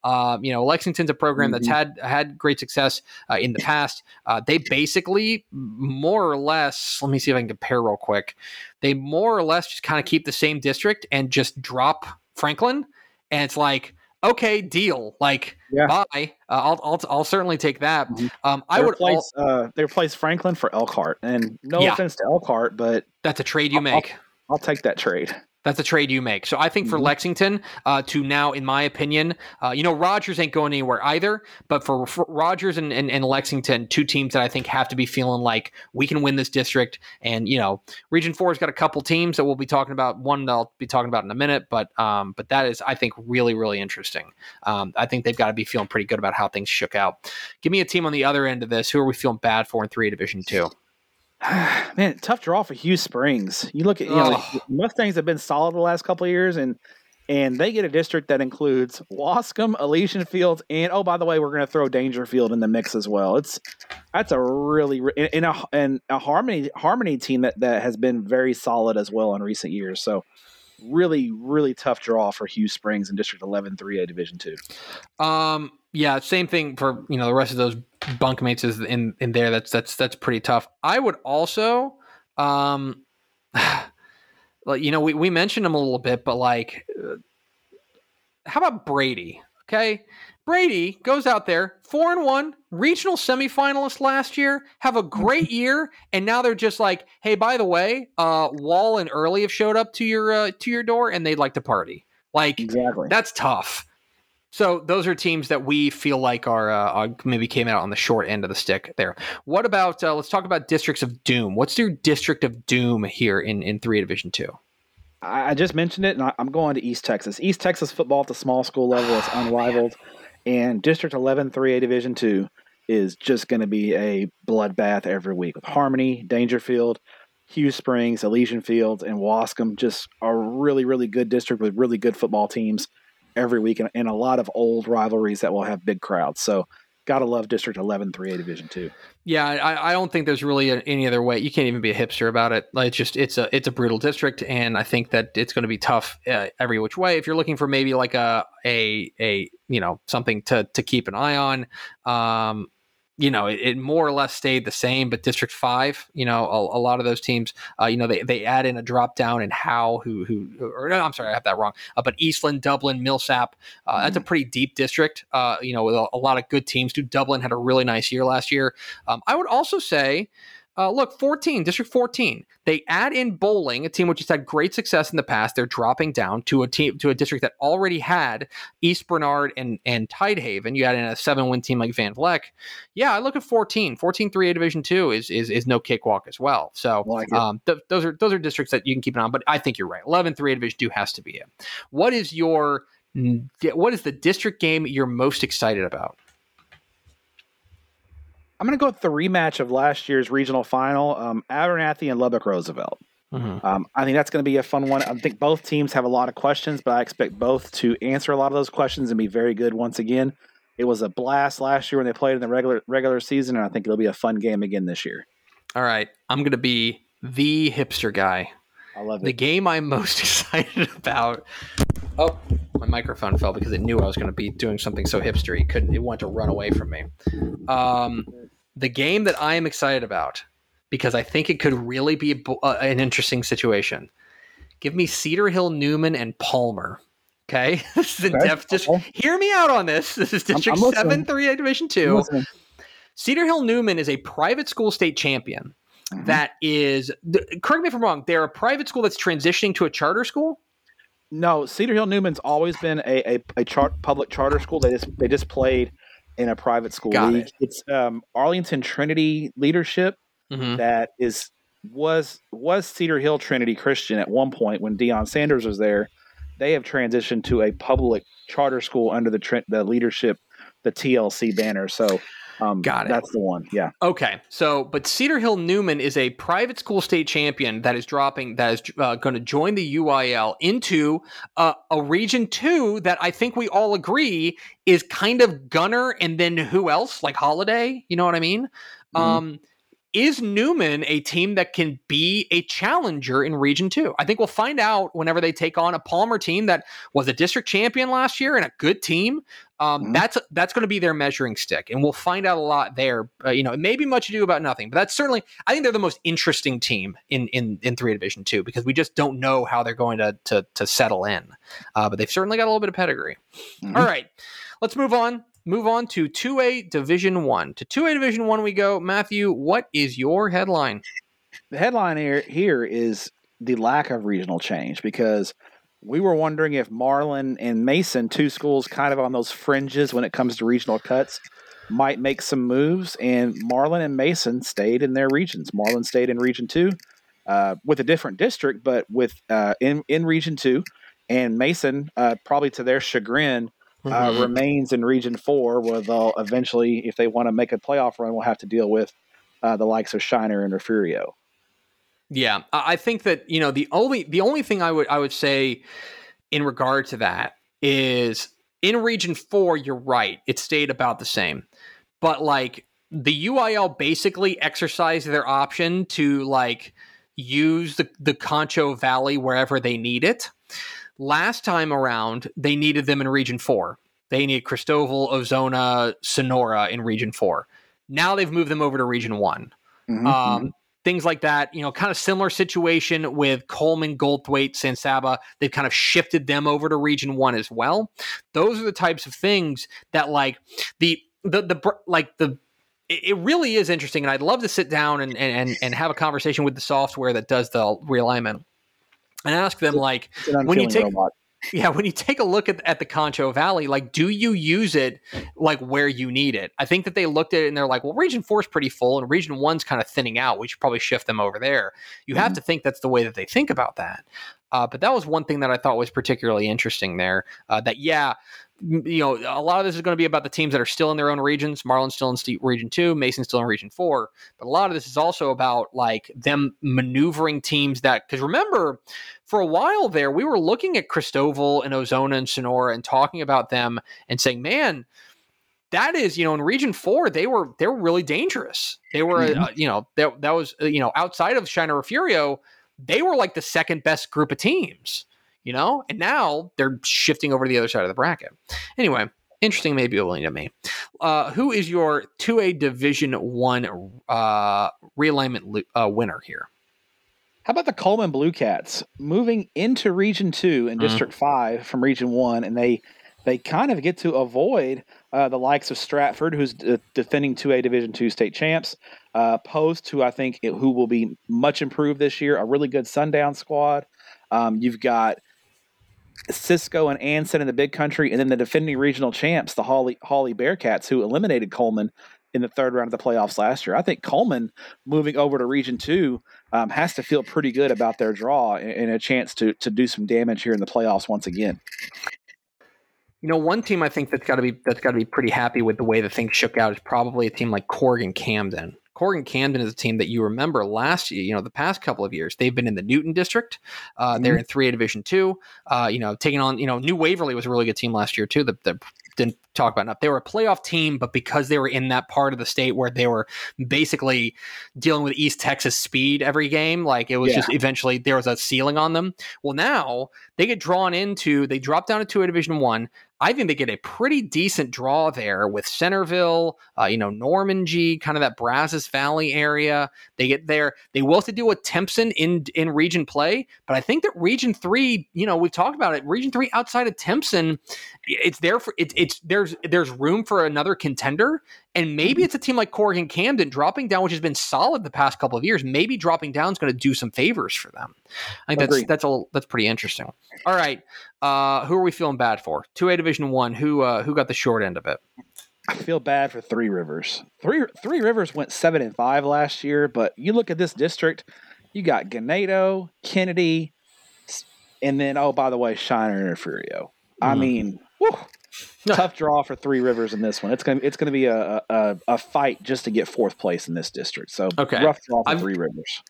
Um, you know, Lexington's a program mm-hmm. that's had had great success uh, in the past. Uh, they basically more or less. Let me see if I can compare real quick. They more or less just kind of keep the same district and just drop Franklin, and it's like okay, deal. Like, yeah. bye. Uh, I'll, I'll, I'll certainly take that. Mm-hmm. Um, I would replace, al- uh, they replace Franklin for Elkhart, and no yeah. offense to Elkhart, but that's a trade you I'll, make. I'll, I'll take that trade. That's a trade you make. So I think for mm-hmm. Lexington uh, to now, in my opinion, uh, you know, Rogers ain't going anywhere either. But for, for Rogers and, and, and, Lexington, two teams that I think have to be feeling like we can win this district. And you know, Region Four's got a couple teams that we'll be talking about. One that I'll be talking about in a minute, but um, but that is I think really really interesting. Um, I think they've got to be feeling pretty good about how things shook out. Give me a team on the other end of this. Who are we feeling bad for in three Division Two? man, tough draw for Hughes Springs. You look at you know Mustangs have been solid the last couple of years, and and they get a district that includes Waskom, Elysian Fields, and oh by the way, we're going to throw Daingerfield in the mix as well. It's that's a really in a and a Harmony Harmony team that that has been very solid as well in recent years. So really really tough draw for Hughes Springs in District 11 3A Division 2. Um yeah, same thing for you know the rest of those bunkmates is in in there. That's that's that's pretty tough. I would also, um, like you know we we mentioned him a little bit, but like, uh, how about Brady? Okay, Brady goes out there four and one, regional semifinalist last year, have a great year, and now they're just like, hey, by the way, uh, Wall and Early have showed up to your uh, to your door, and they'd like to party. Like, exactly. that's tough. So those are teams that we feel like are, uh, are, maybe came out on the short end of the stick there. What about uh, let's talk about districts of doom. What's your district of doom here in in three Division two? I just mentioned it, and I'm going to East Texas. East Texas football at the small school level is unrivaled, and District 11 3A Division two is just going to be a bloodbath every week with Harmony, Daingerfield, Hughes Springs, Elysian Fields, and Waskom. Just a really, really good district with really good football teams every week and, and a lot of old rivalries that will have big crowds. So gotta love District 11 3A Division 2. Yeah, I, I don't think there's really any other way. You can't even be a hipster about it. Like it's just it's a it's a brutal district, and I think that it's going to be tough uh, every which way. If you're looking for maybe like a a a you know something to to keep an eye on, um, you know, it, it, more or less stayed the same. But District Five, you know, a, a lot of those teams, uh, you know, they, they add in a drop down and how who who or no, I'm sorry, I have that wrong. Uh, but Eastland, Dublin, Millsap, uh, mm. that's a mm. pretty deep district. Uh, you know, with a, a, lot of good teams. Dude, Dublin had a really nice year last year. Um, I would also say uh, look, 14, District 14. They add in Boling, a team which has had great success in the past. They're dropping down to a team to a district that already had East Bernard and and Tidehaven. You add in a seven win team like Van Vleck. Yeah, I look at 14. 14 3A Division two is is is no cakewalk as well. So like um, th- those are those are districts that you can keep an eye on. But I think you're right. 11 3A Division two has to be it. What is your what is the district game you're most excited about? I'm going to go with the rematch of last year's regional final, um, Abernathy and Lubbock Roosevelt. Mm-hmm. Um, I think that's going to be a fun one. I think both teams have a lot of questions, but I expect both to answer a lot of those questions and be very good once again. It was a blast last year when they played in the regular regular season, and I think it'll be a fun game again this year. All right, I'm going to be the hipster guy. I love it. The game I'm most excited about. Oh, my microphone fell because it knew I was going to be doing something so hipstery. It couldn't. It wanted to run away from me. Um, the game that I am excited about because I think it could really be uh, an interesting situation. Give me Cedar Hill, Newman, and Palmer. Okay, this is in okay. depth. Just okay. hear me out on this. This is District I'm, I'm Seven, Three A Division Two. Cedar Hill Newman is a private school state champion. Mm-hmm. That is, correct me if I'm wrong. They're a private school that's transitioning to a charter school. No, Cedar Hill Newman's always been a a, a char- public charter school. They just they just played in a private school Got league. It. It's um, Arlington Trinity Leadership mm-hmm. that is was was Cedar Hill Trinity Christian at one point when Deion Sanders was there. They have transitioned to a public charter school under the the leadership, the TLC banner. So um, Got it. That's the one. Yeah. Okay. So, but Cedar Hill Newman is a private school state champion that is dropping, that is uh, going to join the UIL into uh, a Region 2 that I think we all agree is kind of Gunter and then who else? Like Holliday? You know what I mean? Mm-hmm. Um, is Newman a team that can be a challenger in Region 2? I think we'll find out whenever they take on a Palmer team that was a district champion last year and a good team. Um, mm-hmm. That's that's going to be their measuring stick, and we'll find out a lot there. Uh, you know, it may be much ado about nothing, but that's certainly I think they're the most interesting team in in in three division two because we just don't know how they're going to to, to settle in. Uh, but they've certainly got a little bit of pedigree. Mm-hmm. All right, let's move on move on to 2A Division 1. To 2A Division 1 we go. Matthew, what is your headline? The headline here, here is the lack of regional change because we were wondering if Marlin and Mason, two schools kind of on those fringes when it comes to regional cuts, might make some moves. And Marlin and Mason stayed in their regions. Marlin stayed in Region 2 uh, with a different district, but with uh, in, in Region 2. And Mason, uh, probably to their chagrin, uh, mm-hmm. remains in Region Four, where they'll eventually, if they want to make a playoff run, will have to deal with uh, the likes of Shiner and Refugio. Yeah, I think that you know the only the only thing I would I would say in regard to that is in Region Four, you're right, it stayed about the same, but like the UIL basically exercised their option to like use the the Concho Valley wherever they need it. Last time around, they needed them in Region 4. They need Christoval, Ozona, Sonora in Region 4. Now they've moved them over to Region one mm-hmm. um, mm-hmm. Things like that, you know, kind of similar situation with Coleman, Goldthwaite, San Saba. They've kind of shifted them over to Region 1 as well. Those are the types of things that, like, the, the, the, like, the, it really is interesting, and I'd love to sit down and, and and have a conversation with the software that does the realignment and ask them like when you take robot. Yeah when you take a look at, at the concho valley like do you use it like where you need it? I think that they looked at it and they're like well region 4 is pretty full and region 1's kind of thinning out. We should probably shift them over there. You mm-hmm. have to think that's the way that they think about that uh, but that was one thing that i thought was particularly interesting there uh, that yeah you know, a lot of this is going to be about the teams that are still in their own regions. Marlin's still in Region Two, Mason's still in Region Four, but a lot of this is also about like them maneuvering teams that. Because remember, for a while there, we were looking at Christoval and Ozona and Sonora and talking about them and saying, man. That is, you know, in Region Four, they were they were really dangerous. They were, mm-hmm. uh, you know, that that was, uh, you know, outside of Shiner Refugio, they were like the second best group of teams you know? And now they're shifting over to the other side of the bracket. Anyway, interesting maybe only to me. Uh, who is your 2A Division 1 uh, realignment uh, winner here? How about the Coleman Blue Cats moving into Region 2 in mm-hmm. District 5 from Region 1 and they they kind of get to avoid uh, the likes of Stratford, who's d- defending 2A Division 2 state champs, uh, Post, who I think it, who will be much improved this year, a really good Sundown squad. Um, you've got Cisco and Anson in the big country, and then the defending regional champs, the Hawley, Hawley Bearcats, who eliminated Coleman in the third round of the playoffs last year. I think Coleman moving over to Region Two um, has to feel pretty good about their draw and, and, a chance to to do some damage here in the playoffs once again. You know, one team I think that's got to be that's got to be pretty happy with the way the things shook out is probably a team like Corrigan Camden. Corrigan Camden is a team that you remember last year, you know, the past couple of years. They've been in the Newton district. Uh, mm-hmm. They're in 3A Division 2. Uh, you know, taking on, you know, New Waverly was a really good team last year, too. The, the didn't talk about enough. They were a playoff team, but because they were in that part of the state where they were basically dealing with East Texas speed every game, like it was yeah. just eventually there was a ceiling on them. Well, now they get drawn into, they drop down to a Division One. I think they get a pretty decent draw there with Centerville, uh, you know, Normangee, kind of that Brazos Valley area. They get there. They will have to deal with Timpson in in Region play, but I think that Region Three, you know, we've talked about it. Region Three outside of Timpson, it's there for it, it's there's there's room for another contender, and maybe mm-hmm. it's a team like Corrigan Camden dropping down, which has been solid the past couple of years. Maybe dropping down is going to do some favors for them. I think that's that's a that's pretty interesting. All right, uh, who are we feeling bad for? Two A Division One. Who uh, who got the short end of it? I feel bad for Three Rivers. Three Three Rivers went seven and five last year, but you look at this district, you got Ganado, Kenedy, and then oh by the way, Shiner and Furio. I mm. mean, whew, tough draw for Three Rivers in this one. It's gonna it's gonna be a a, a fight just to get fourth place in this district. So Okay. rough draw for I've- Three Rivers.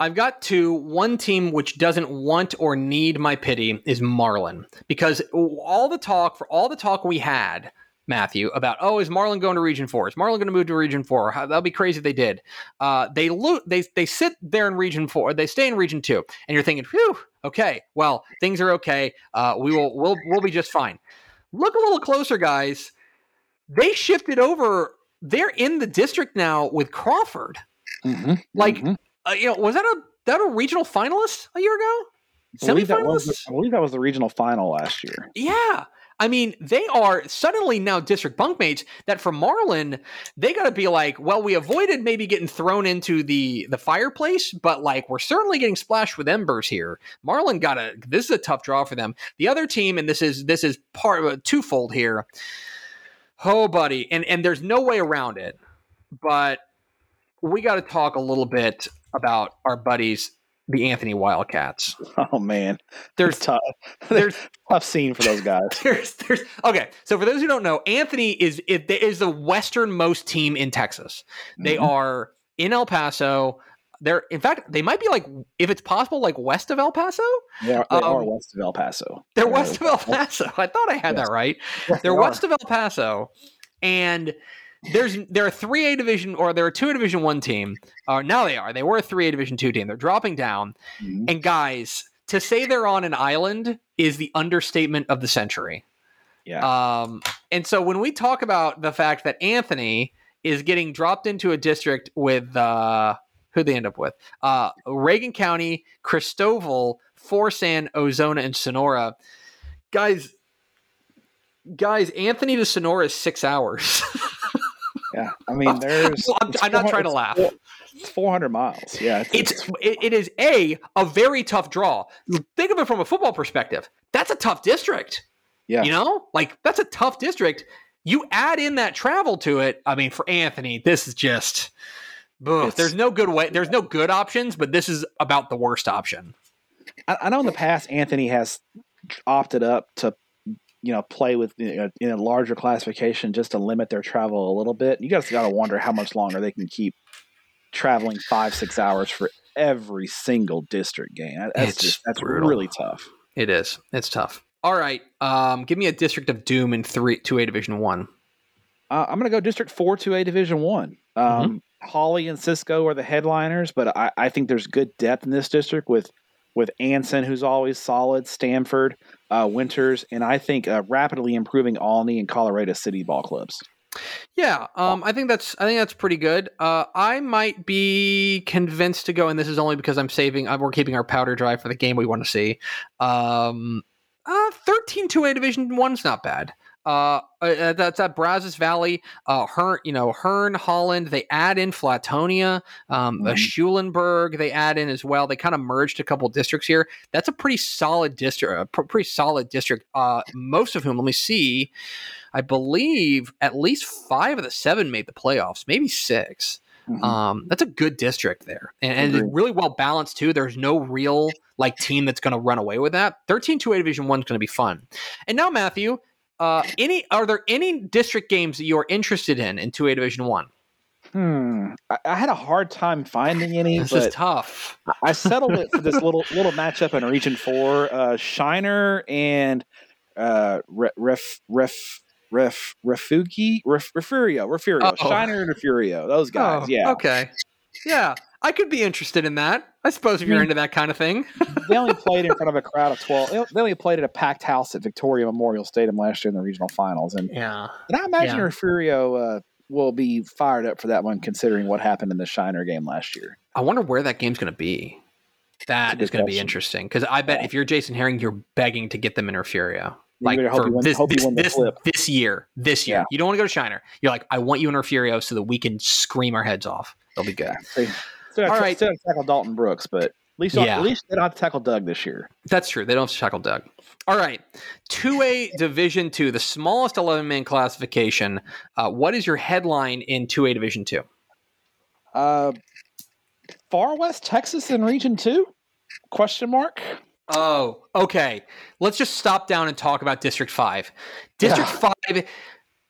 I've got two. One team which doesn't want or need my pity is Marlin because all the talk for all the talk we had, Matthew, about oh is Marlin going to Region Four? Is Marlin going to move to Region Four? How, that'd be crazy if they did. Uh, they lo- they they sit there in Region Four. They stay in Region Two, and you're thinking, whew, okay, well things are okay. Uh, we will we'll we'll be just fine. Look a little closer, guys. They shifted over. They're in the district now with Crawford. Mm-hmm. Like, uh, you know, was that a that a regional finalist a year ago? I believe, that was the, I believe that was the regional final last year. Yeah. I mean, they are suddenly now district bunkmates that for Marlin, they got to be like, well, we avoided maybe getting thrown into the the fireplace, but like we're certainly getting splashed with embers here. Marlin got a this is a tough draw for them. The other team and this is this is part of a twofold here. Oh, buddy, and and there's no way around it. But we got to talk a little bit about our buddies, the Anthony Wildcats. Oh man, There's tough. there's tough scene for those guys. there's there's okay. So for those who don't know, Anthony is it is the westernmost team in Texas. They Mhm. are in El Paso. They're in fact they might be like if it's possible like west of El Paso. They are, they are um, west of El Paso. They're Yeah, west of El Paso. I thought I had Yes. that right. yes, They're they are. west of El Paso, and there's there are three A division or there are two A division one team. Or now they are. They were a three A division two team. They're dropping down. Mhm. And guys, to say they're on an island is the understatement of the century. Yeah. Um, and so when we talk about the fact that Anthony is getting dropped into a district with uh, who they end up with uh, Reagan County, Christoval, Forsan, Ozona, and Sonora, guys. Guys, Anthony to Sonora is six hours. yeah. I mean, there's. Well, I'm- I'm not trying to laugh. It's 400 miles. Yeah. it's it, it is a a very tough draw. Think of it from a football perspective. That's a tough district. Yeah. You know, like that's a tough district. You add in that travel to it. I mean, for Anthony, this is just. ugh, there's no good way. There's no good options, but this is about the worst option. I, I know in the past Anthony has opted up to you know play with you know, in a larger classification just to limit their travel a little bit. You guys got to wonder how much longer they can keep traveling five six hours for every single district game. That's It's just that's brutal. really tough. It is. It's tough. All right. Um, give me a district of doom in three two A Division One. Uh, I'm going to go District Four to a Division One. Um, Hawley and Cisco are the headliners, but I, I think there's good depth in this district with with Anson, who's always solid, Stamford, uh, Winters, and I think uh, rapidly improving Olney and Colorado City ball clubs. Yeah, um, I think that's I think that's pretty good. Uh, I might be convinced to go, and this is only because I'm saving. uh, we're keeping our powder dry for the game we want to see. Um, uh, thirteen two A Division One's not bad. Uh, uh, that's at Brazos Valley. Uh, Hearne, you know, Hearne, Holland. They add in Flatonia, um, uh, Mhm. Schulenburg. They add in as well. They kind of merged a couple districts here. That's a pretty solid district. A pr- pretty solid district. Uh, most of whom, let me see. I believe at least five of the seven made the playoffs, maybe 6 Mhm. Um, that's a good district there, and, and really well balanced too. There's no real like team that's going to run away with that. 13 2A Division One is going to be fun. And now, Matthew, uh, any are there any district games that you are interested in in 2A Division One? Hmm. I, I had a hard time finding any, This is tough. I settled it for this little little matchup in Region Four: uh, Shiner and uh, Re- Ref Ref Ref Refugi Ref, Refurio Refurio Uh-oh. Shiner and Refurio. Those guys, Oh, yeah. Okay. Yeah, I could be interested in that. I suppose if you're into that kind of thing. They only played in front of a crowd of twelve. They they only played at a packed house at Victoria Memorial Stadium last year in the regional finals, and, Yeah. and I imagine Yeah. Refurio uh, will be fired up for that one, considering what happened in the Shiner game last year. I wonder where that game's going to be. That is going to be interesting because I bet Yeah. if you're Jason Herring, you're begging to get them in Refurio. Like for this, this, this, this year, this year. Yeah. You don't want to go to Shiner. You're like, I want you in Refurio so that we can scream our heads off. It'll be good. They still have, All to, still have to tackle Dalton Brooks, but at least Yeah. at least they don't have to tackle Doug this year. That's true. They don't have to tackle Doug. All right. 2A Division 2, the smallest 11 man classification. Uh, what is your headline in 2A Division 2? Uh, Far West Texas in Region Two? Question mark. Oh, okay. Let's just stop down and talk about District Five. District yeah. Five.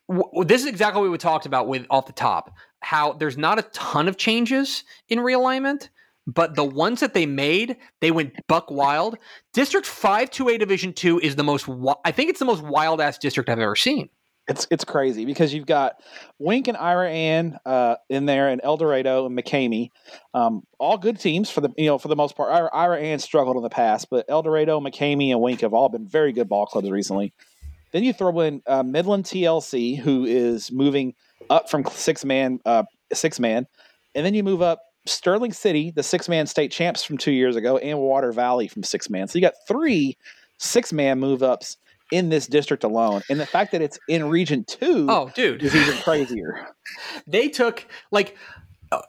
W- this is exactly what we talked about with off the top. How there's not a ton of changes in realignment, but the ones that they made, they went buck wild. District 5 2A Division 2 is the most I think it's the most wild ass district I've ever seen. It's it's crazy because you've got Wink and Iraan uh, in there, and El Dorado and McCamey, um, all good teams for the you know for the most part. Ira, Iraan struggled in the past, but El Dorado, McCamey, and Wink have all been very good ball clubs recently. Then you throw in uh, Midland TLC, who is moving up from six man uh, six man, and then you move up Sterling City, the six man state champs from two years ago, and Water Valley from six man. So you got three six man move ups in this district alone. And the fact that it's in region two oh, dude. is even crazier. they took like uh,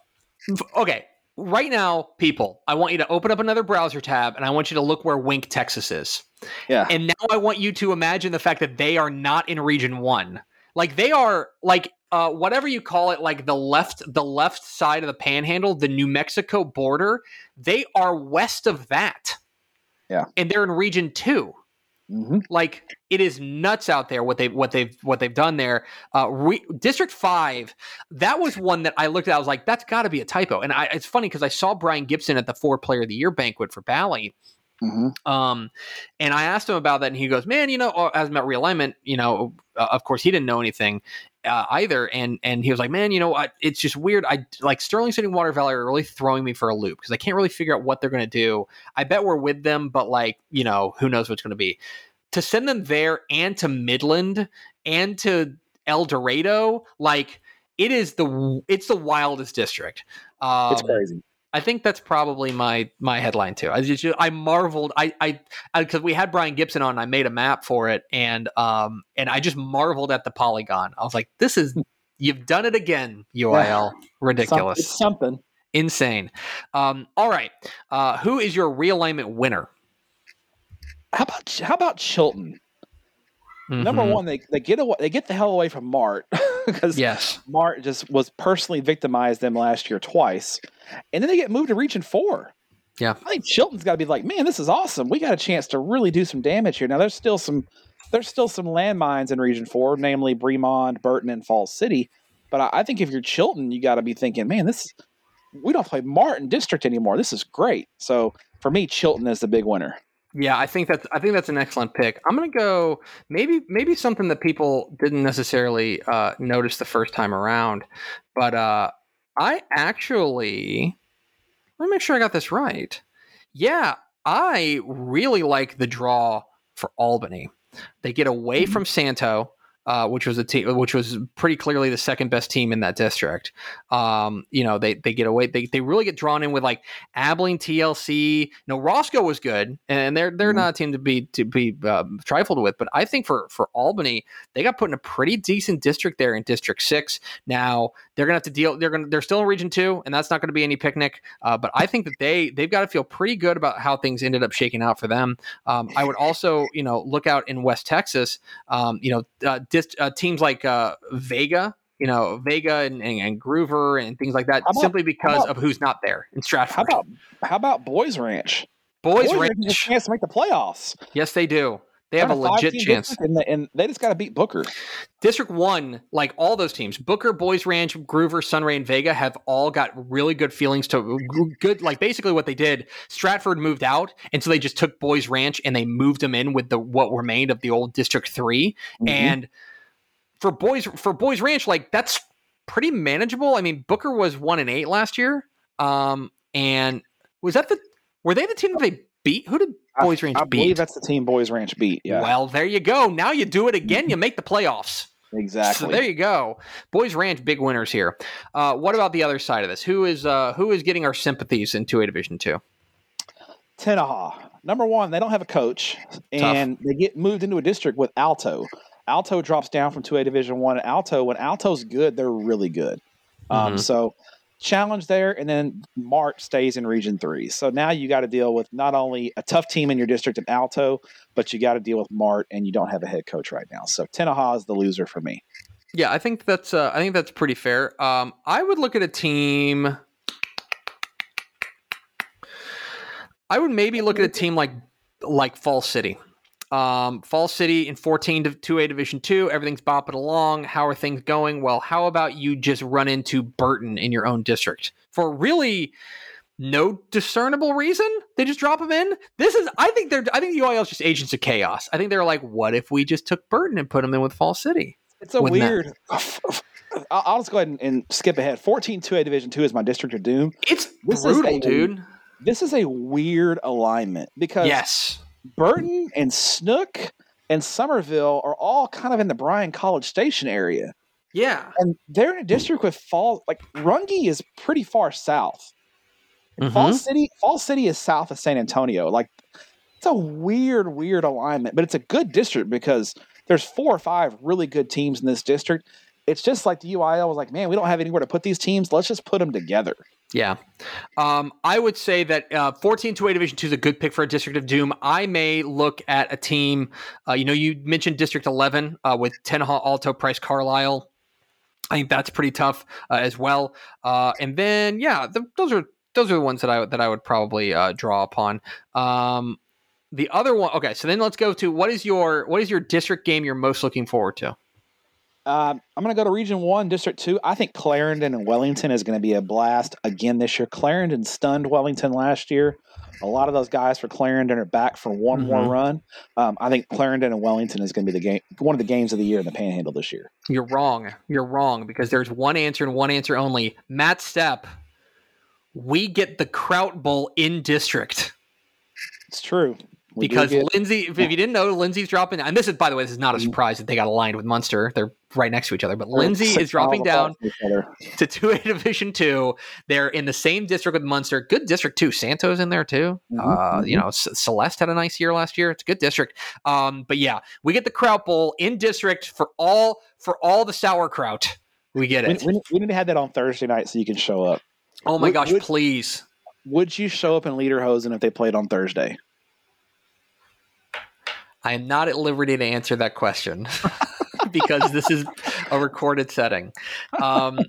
okay. Right now, people, I want you to open up another browser tab and I want you to look where Wink, Texas is. Yeah. And now I want you to imagine the fact that they are not in region one. Like they are like uh, whatever you call it, like the left, the left side of the panhandle, the New Mexico border, they are west of that. Yeah, and they're in Region 2 mm-hmm. Like it is nuts out there what they what they've what they've done there. Uh, re- District Five, that was one that I looked at. I was like, that's got to be a typo. And I, it's funny because I saw Brian Gibson at the Four Player of the Year banquet for Bally, Mm-hmm. Um, and I asked him about that, and he goes, "Man, you know, uh, as about realignment, you know, uh, of course he didn't know anything uh, either." And and he was like, "Man, you know, I, it's just weird. I like Sterling City, and Water Valley are really throwing me for a loop because I can't really figure out what they're going to do. I bet we're with them, but like, you know, who knows what's going to be." To send them there and to Midland and to El Dorado, like it is the it's the wildest district. Um, it's crazy. I think that's probably my my headline too. I just I marveled I I because we had Brian Gibson on. I made a map for it, and um and I just marveled at the polygon. I was like, this is you've done it again, UIL. Ridiculous. It's something insane. Um, all right, uh, who is your realignment winner? How about how about Chilton? Mm-hmm. Number one, they, they get away, they get the hell away from Mart because yes, Mart just was personally victimized them last year twice, and then they get moved to Region Four. Yeah, I think Chilton's got to be like, man, this is awesome. We got a chance to really do some damage here. Now, there's still some there's still some landmines in Region Four, namely Bremond, Burton, and Falls City. But I, I think if you're Chilton, you got to be thinking, man, this we don't play Martin District anymore. This is great. So for me, Chilton is the big winner. Yeah, I think that's I think that's an excellent pick. I'm gonna go maybe maybe something that people didn't necessarily uh, notice the first time around, but uh, I actually let me make sure I got this right. Yeah, I really like the draw for Albany. They get away mm-hmm. from Santo uh, which was a team which was pretty clearly the second best team in that district. Um, you know, they they get away they, they really get drawn in with like Abilene TLC. You know, Roscoe was good, and they're they're mm-hmm. not a team to be to be um, trifled with. But I think for for Albany, they got put in a pretty decent district there in District Six. Now they're gonna have to deal. They're gonna they're still in Region Two, and that's not going to be any picnic. Uh, but I think that they they've got to feel pretty good about how things ended up shaking out for them. Um, I would also you know look out in West Texas. Um, you know. Uh, uh, teams like uh, Vega, you know, Vega and, and, and, Gruver and things like that, about, simply because about, of who's not there in Stratford. How about how about Boys Ranch? Boys, Boys Ranch has a chance to make the playoffs. Yes, they do. They have a legit chance, and, the, and, they just got to beat Booker. District One, like all those teams, Booker, Boys Ranch, Gruver, Sunray, and Vega have all got really good feelings to good. Like basically, what they did, Stratford moved out, and so they just took Boys Ranch and they moved them in with the what remained of the old District 3 mm-hmm. and for boys for boys ranch like that's pretty manageable. I mean booker was one and eight last year um and was that the were they the team that they beat? Who did boys ranch I, I beat? believe that's the team boys ranch beat yeah. Well there you go. Now you do it again you make the playoffs. Exactly. so there you go. Boys ranch big winners here. Uh, what about the other side of this? Who is uh, who is getting our sympathies in 2a division 2 Tenaha. Number one, they don't have a coach, and Tough. they get moved into a district with Alto. Alto drops down from 2A Division One. Alto, when Alto's good, they're really good. Um, mm-hmm. So challenge there, and then Mart stays in Region Three. So now you got to deal with not only a tough team in your district in Alto, but you got to deal with Mart, and you don't have a head coach right now. So Tenaha is the loser for me. Yeah, I think that's uh, I think that's pretty fair. Um, I would look at a team. I would maybe look at a team like like Fall City. Um, Fall City in 14 to 2A Division 2, everything's bopping along. How are things going? Well, how about you just run into Burton in your own district for really no discernible reason? They just drop them in. This is, I think they're, I think the UIL is just agents of chaos. I think they're like, what if we just took Burton and put them in with Fall City? It's a weird. I'll just go ahead and, and, skip ahead. 14 2A Division 2 is my district of doom. It's this brutal, a, dude. This is a weird alignment because yes Burton and Snook and Somerville are all kind of in the Bryan College Station area. Yeah. And they're in a district with Fall like Runge is pretty far south. Mm-hmm. Fall City Fall City is south of San Antonio. Like it's a weird, weird alignment, but it's a good district because there's four or five really good teams in this district. It's just like the UIL was like, man, we don't have anywhere to put these teams. Let's just put them together. Yeah. Um, I would say that uh, 14 to A Division 2 is a good pick for a District of Doom. I may look at a team, uh, you know, you mentioned District 11 uh, with Tenaha Alto Price Carlisle. I think that's pretty tough uh, as well. Uh, and then, yeah, the, those are those are the ones that I that I would probably uh, draw upon. Um, the other one, okay. So then let's go to what is your what is your district game you're most looking forward to? Um, I'm going to go to Region 1, District 2. I think Clarendon and Wellington is going to be a blast again this year. Clarendon stunned Wellington last year. A lot of those guys for Clarendon are back for one mm-hmm. more run. Um, I think Clarendon and Wellington is going to be the game, one of the games of the year in the Panhandle this year. You're wrong. You're wrong because there's one answer and one answer only. Matt Stepp, we get the Kraut Bowl in district. It's true because get, Lindsay, if, if, you didn't know, Lindsay's dropping, and this is, by the way, this is not a mm-hmm. surprise that they got aligned with Muenster. They're right next to each other, but Lindsay is dropping down to 2A Division 2. They're in the same district with Muenster. Good district, too. Santo's in there, too. Mm-hmm. Uh, you mm-hmm. know, C- Celeste had a nice year last year. It's a good district. Um, but yeah, we get the Kraut Bowl in district for all for all the sauerkraut. We get it. We, we, we need to have that on Thursday night so you can show up. Oh my would, gosh, would, please. Would you show up in Lederhosen if they played on Thursday? I am not at liberty to answer that question because this is a recorded setting. Um,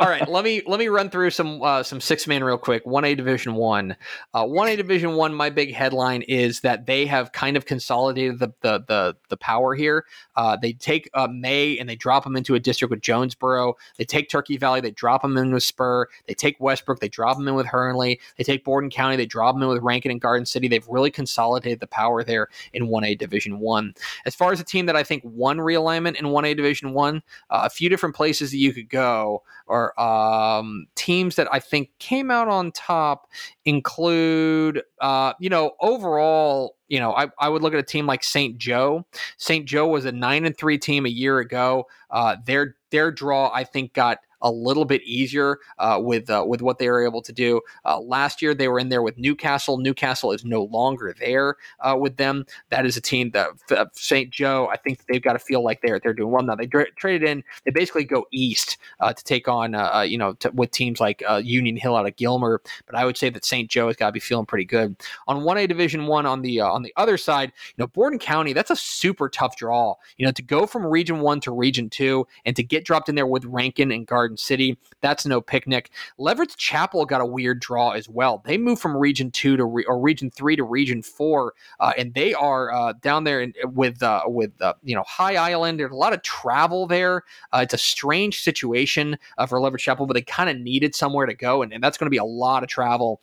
all right, let me let me run through some uh, some six man real quick. One A Division One, uh, one A Division One. My big headline is that they have kind of consolidated the the the, the power here. Uh, they take uh, May and they drop them into a district with Jonesboro. They take Turkey Valley, they drop them in with Spur. They take Westbrook, they drop them in with Hermleigh. They take Borden County, they drop them in with Rankin and Garden City. They've really consolidated the power there in one A Division One. As far as a team that I think won realignment in one A Division One, uh, a few different places that you could go or um, teams that I think came out on top include, uh, you know, overall, you know, I, I would look at a team like St. Joe. St. Joe was a nine and three team a year ago. Uh, their their draw, I think, got a little bit easier uh, with uh, with what they were able to do. Uh, last year they were in there with Newcastle. Newcastle is no longer there uh, with them. That is a team that uh, St. Joe. I think they've got to feel like they're they're doing well now. They traded in. They basically go east uh, to take on you know to, with teams like Union Hill out of Gilmer. But I would say that St. Joe has got to be feeling pretty good on one A Division One. On the on the other side, you know Borden County. That's a super tough draw. You know to go from Region One to Region Two and to get dropped in there with Rankin and Garden City. That's no picnic. Leverett's Chapel got a weird draw as well. They moved from Region Two to re- or Region Three to Region Four, uh, and they are uh, down there in, with uh, with uh, you know High Island. There's a lot of travel there. Uh, it's a strange situation uh, for Leverett Chapel, but they kind of needed somewhere to go, and, and that's going to be a lot of travel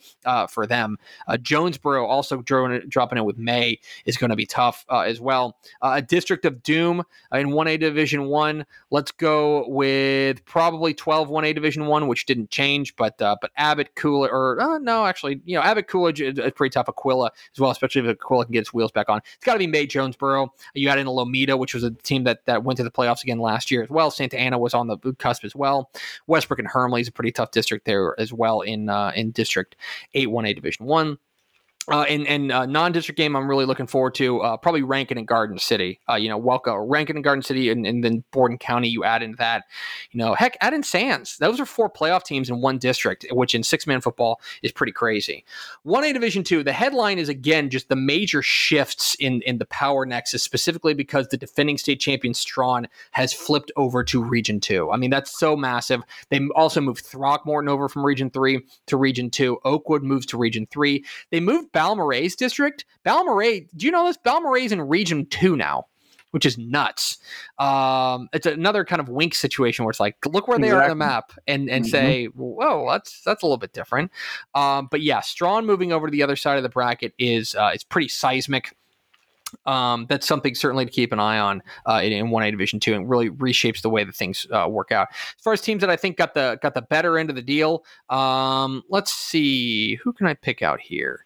for them. Jonesboro also dropping, dropping in with May is going to be tough as well. a District of Doom in 1A Division One. Let's go with probably 12 1A Division One, which didn't change, but uh, but Abbott, Coolidge, or uh, no, actually, you know, Abbott, Coolidge is, is, pretty tough. Aquilla as well, especially if Aquilla can get its wheels back on. It's got to be May Jonesboro. You add in Lometa, which was a team that that went to the playoffs again last year as well. Santa Anna was on the cusp as well. Westbrook and Hermleigh is a pretty tough district there as well in uh, in District Eight 1A Division One. Uh, and and uh, non-district game, I'm really looking forward to uh, probably Rankin and Garden City. Uh, you know, welcome Rankin and Garden City, and, and, then Borden County. You add into that, you know, heck, add in Sands. Those are four playoff teams in one district, which in six-man football is pretty crazy. One A Division Two. The headline is again just the major shifts in in the power nexus, specifically because the defending state champion Strawn has flipped over to Region Two. I mean, that's so massive. They also moved Throckmorton over from Region Three to Region Two. Oakwood moves to Region Three. They moved Balmorhea's district. Balmorhea, do you know this? Balmorhea's in Region Two now which is nuts. Um, it's another kind of wink situation where it's like, look where they exactly. are on the map, and and mm-hmm. say, whoa, that's that's a little bit different. Um, but yeah, Strawn moving over to the other side of the bracket is uh, it's pretty seismic. Um, that's something certainly to keep an eye on uh, in, in 1A Division Two, and really reshapes the way that things uh, work out. As far as teams that I think got the got the better end of the deal, um, let's see who can I pick out here.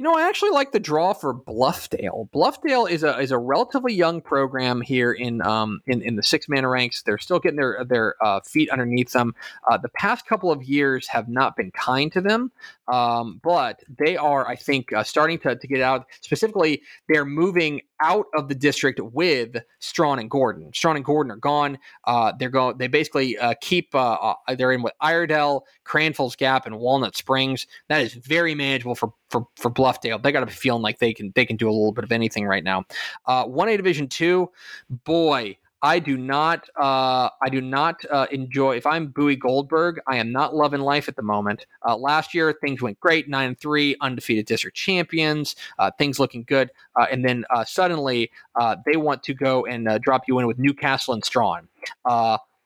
You know, I actually like the draw for Bluffdale. Bluffdale is a is a relatively young program here in um in, in the six man ranks. They're still getting their their uh, feet underneath them. Uh, the past couple of years have not been kind to them, um, but they are, I think, uh, starting to, to get out. Specifically, they're moving out of the district with Strawn and Gordon. Strawn and Gordon are gone. Uh, they're going. They basically uh, keep. Uh, they're in with Iredell, Cranfills Gap, and Walnut Springs. That is very manageable for for for Bluffdale. They got to be feeling like they can they can do a little bit of anything right now. Uh, one A Division two, boy. I do not. Uh, I do not uh, enjoy. If I'm Bowie Goldberg, I am not loving life at the moment. Uh, last year, things went great, nine and three, undefeated district champions, uh, things looking good, uh, and then uh, suddenly they want to go and drop you in with Newcastle and Strawn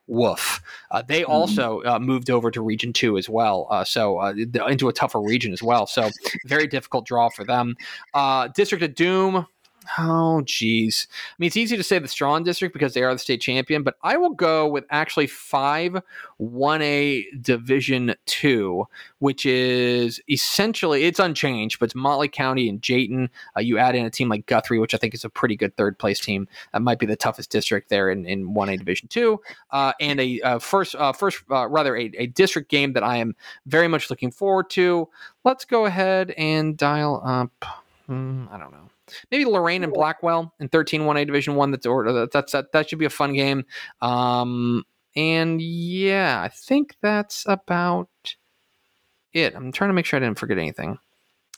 woof. Uh, they mm-hmm. also uh, moved over to Region Two as well, uh, so uh, into a tougher region as well. So very difficult draw for them. Uh, District of Doom. Oh, geez. I mean, it's easy to say the Strawn District because they are the state champion, but I will go with actually five 1A Division 2, which is essentially, it's unchanged, but it's Motley County and Jayton. Uh, you add in a team like Guthrie, which I think is a pretty good third place team. That might be the toughest district there in, in 1A Division 2. Uh, and a uh, first, uh, first uh, rather, a, a district game that I am very much looking forward to. Let's go ahead and dial up. Hmm, I don't know maybe Loraine and Blackwell in 13 1A Division One. That's or that's that that should be a fun game. Um, and yeah, I think that's about it. I'm trying to make sure I didn't forget anything.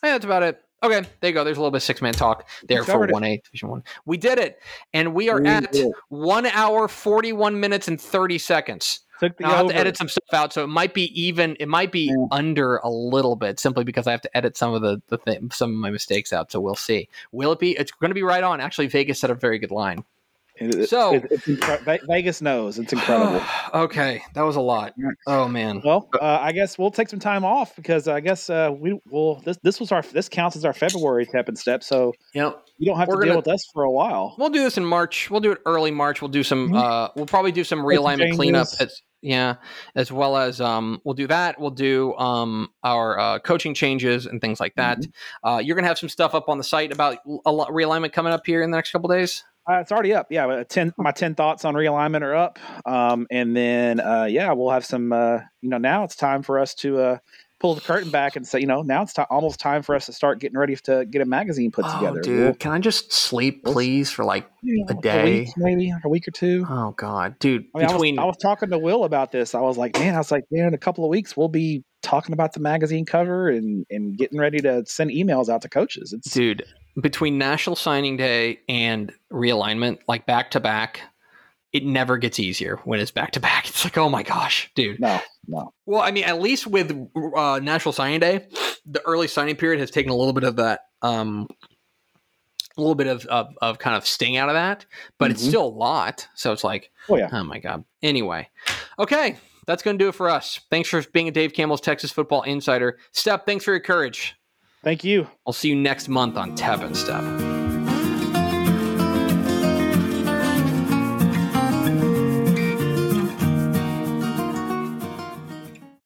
Yeah, that's about it. Okay, there you go. There's a little bit of six man talk there for one A Division One. We did it, and we are we at one hour, forty one minutes, and thirty seconds. Took the I have to edit some stuff out, so it might be even. It might be yeah. under a little bit, simply because I have to edit some of the the thing, some of my mistakes out. So we'll see. Will it be? It's going to be right on. Actually, Vegas said a very good line. It, so it, it's incre- Vegas knows it's incredible. okay, that was a lot. Oh man. Well, uh, I guess we'll take some time off because I guess uh, we will. This this was our this counts as our February tap and step. So yep. you don't have to deal gonna, with us for a while. We'll do this in March. We'll do it early March. We'll do some. Mm-hmm. Uh, we'll probably do some realignment cleanup. As, yeah, as well as um, we'll do that. We'll do um, our uh, coaching changes and things like that. Mm-hmm. Uh, you're gonna have some stuff up on the site about a lot, realignment coming up here in the next couple days. Uh, it's already up. Yeah, ten my ten thoughts on realignment are up, um, and then uh, yeah, we'll have some. Uh, you know, now it's time for us to uh, pull the curtain back and say, you know, now it's t- almost time for us to start getting ready to get a magazine put oh, together. Dude, we'll, can I just sleep, please, for like you know, a day, a week, maybe a week or two? Oh God, dude. I mean, between I was, I was talking to Will about this. I was like, man, I was like, man, in a couple of weeks we'll be talking about the magazine cover and and getting ready to send emails out to coaches. It's dude between National Signing Day and realignment, like back to back, it never gets easier when it's back to back. It's like, oh my gosh, dude. No, no. Well, I mean, at least with uh, National Signing Day, the early signing period has taken a little bit of that, um, a little bit of, of, of kind of sting out of that, but mm-hmm. it's still a lot. So it's like, oh yeah, oh my god. Anyway, okay, that's going to do it for us. Thanks for being a Dave Campbell's Texas Football Insider. Stepp, thanks for your courage. Thank you. I'll see you next month on and Stepp.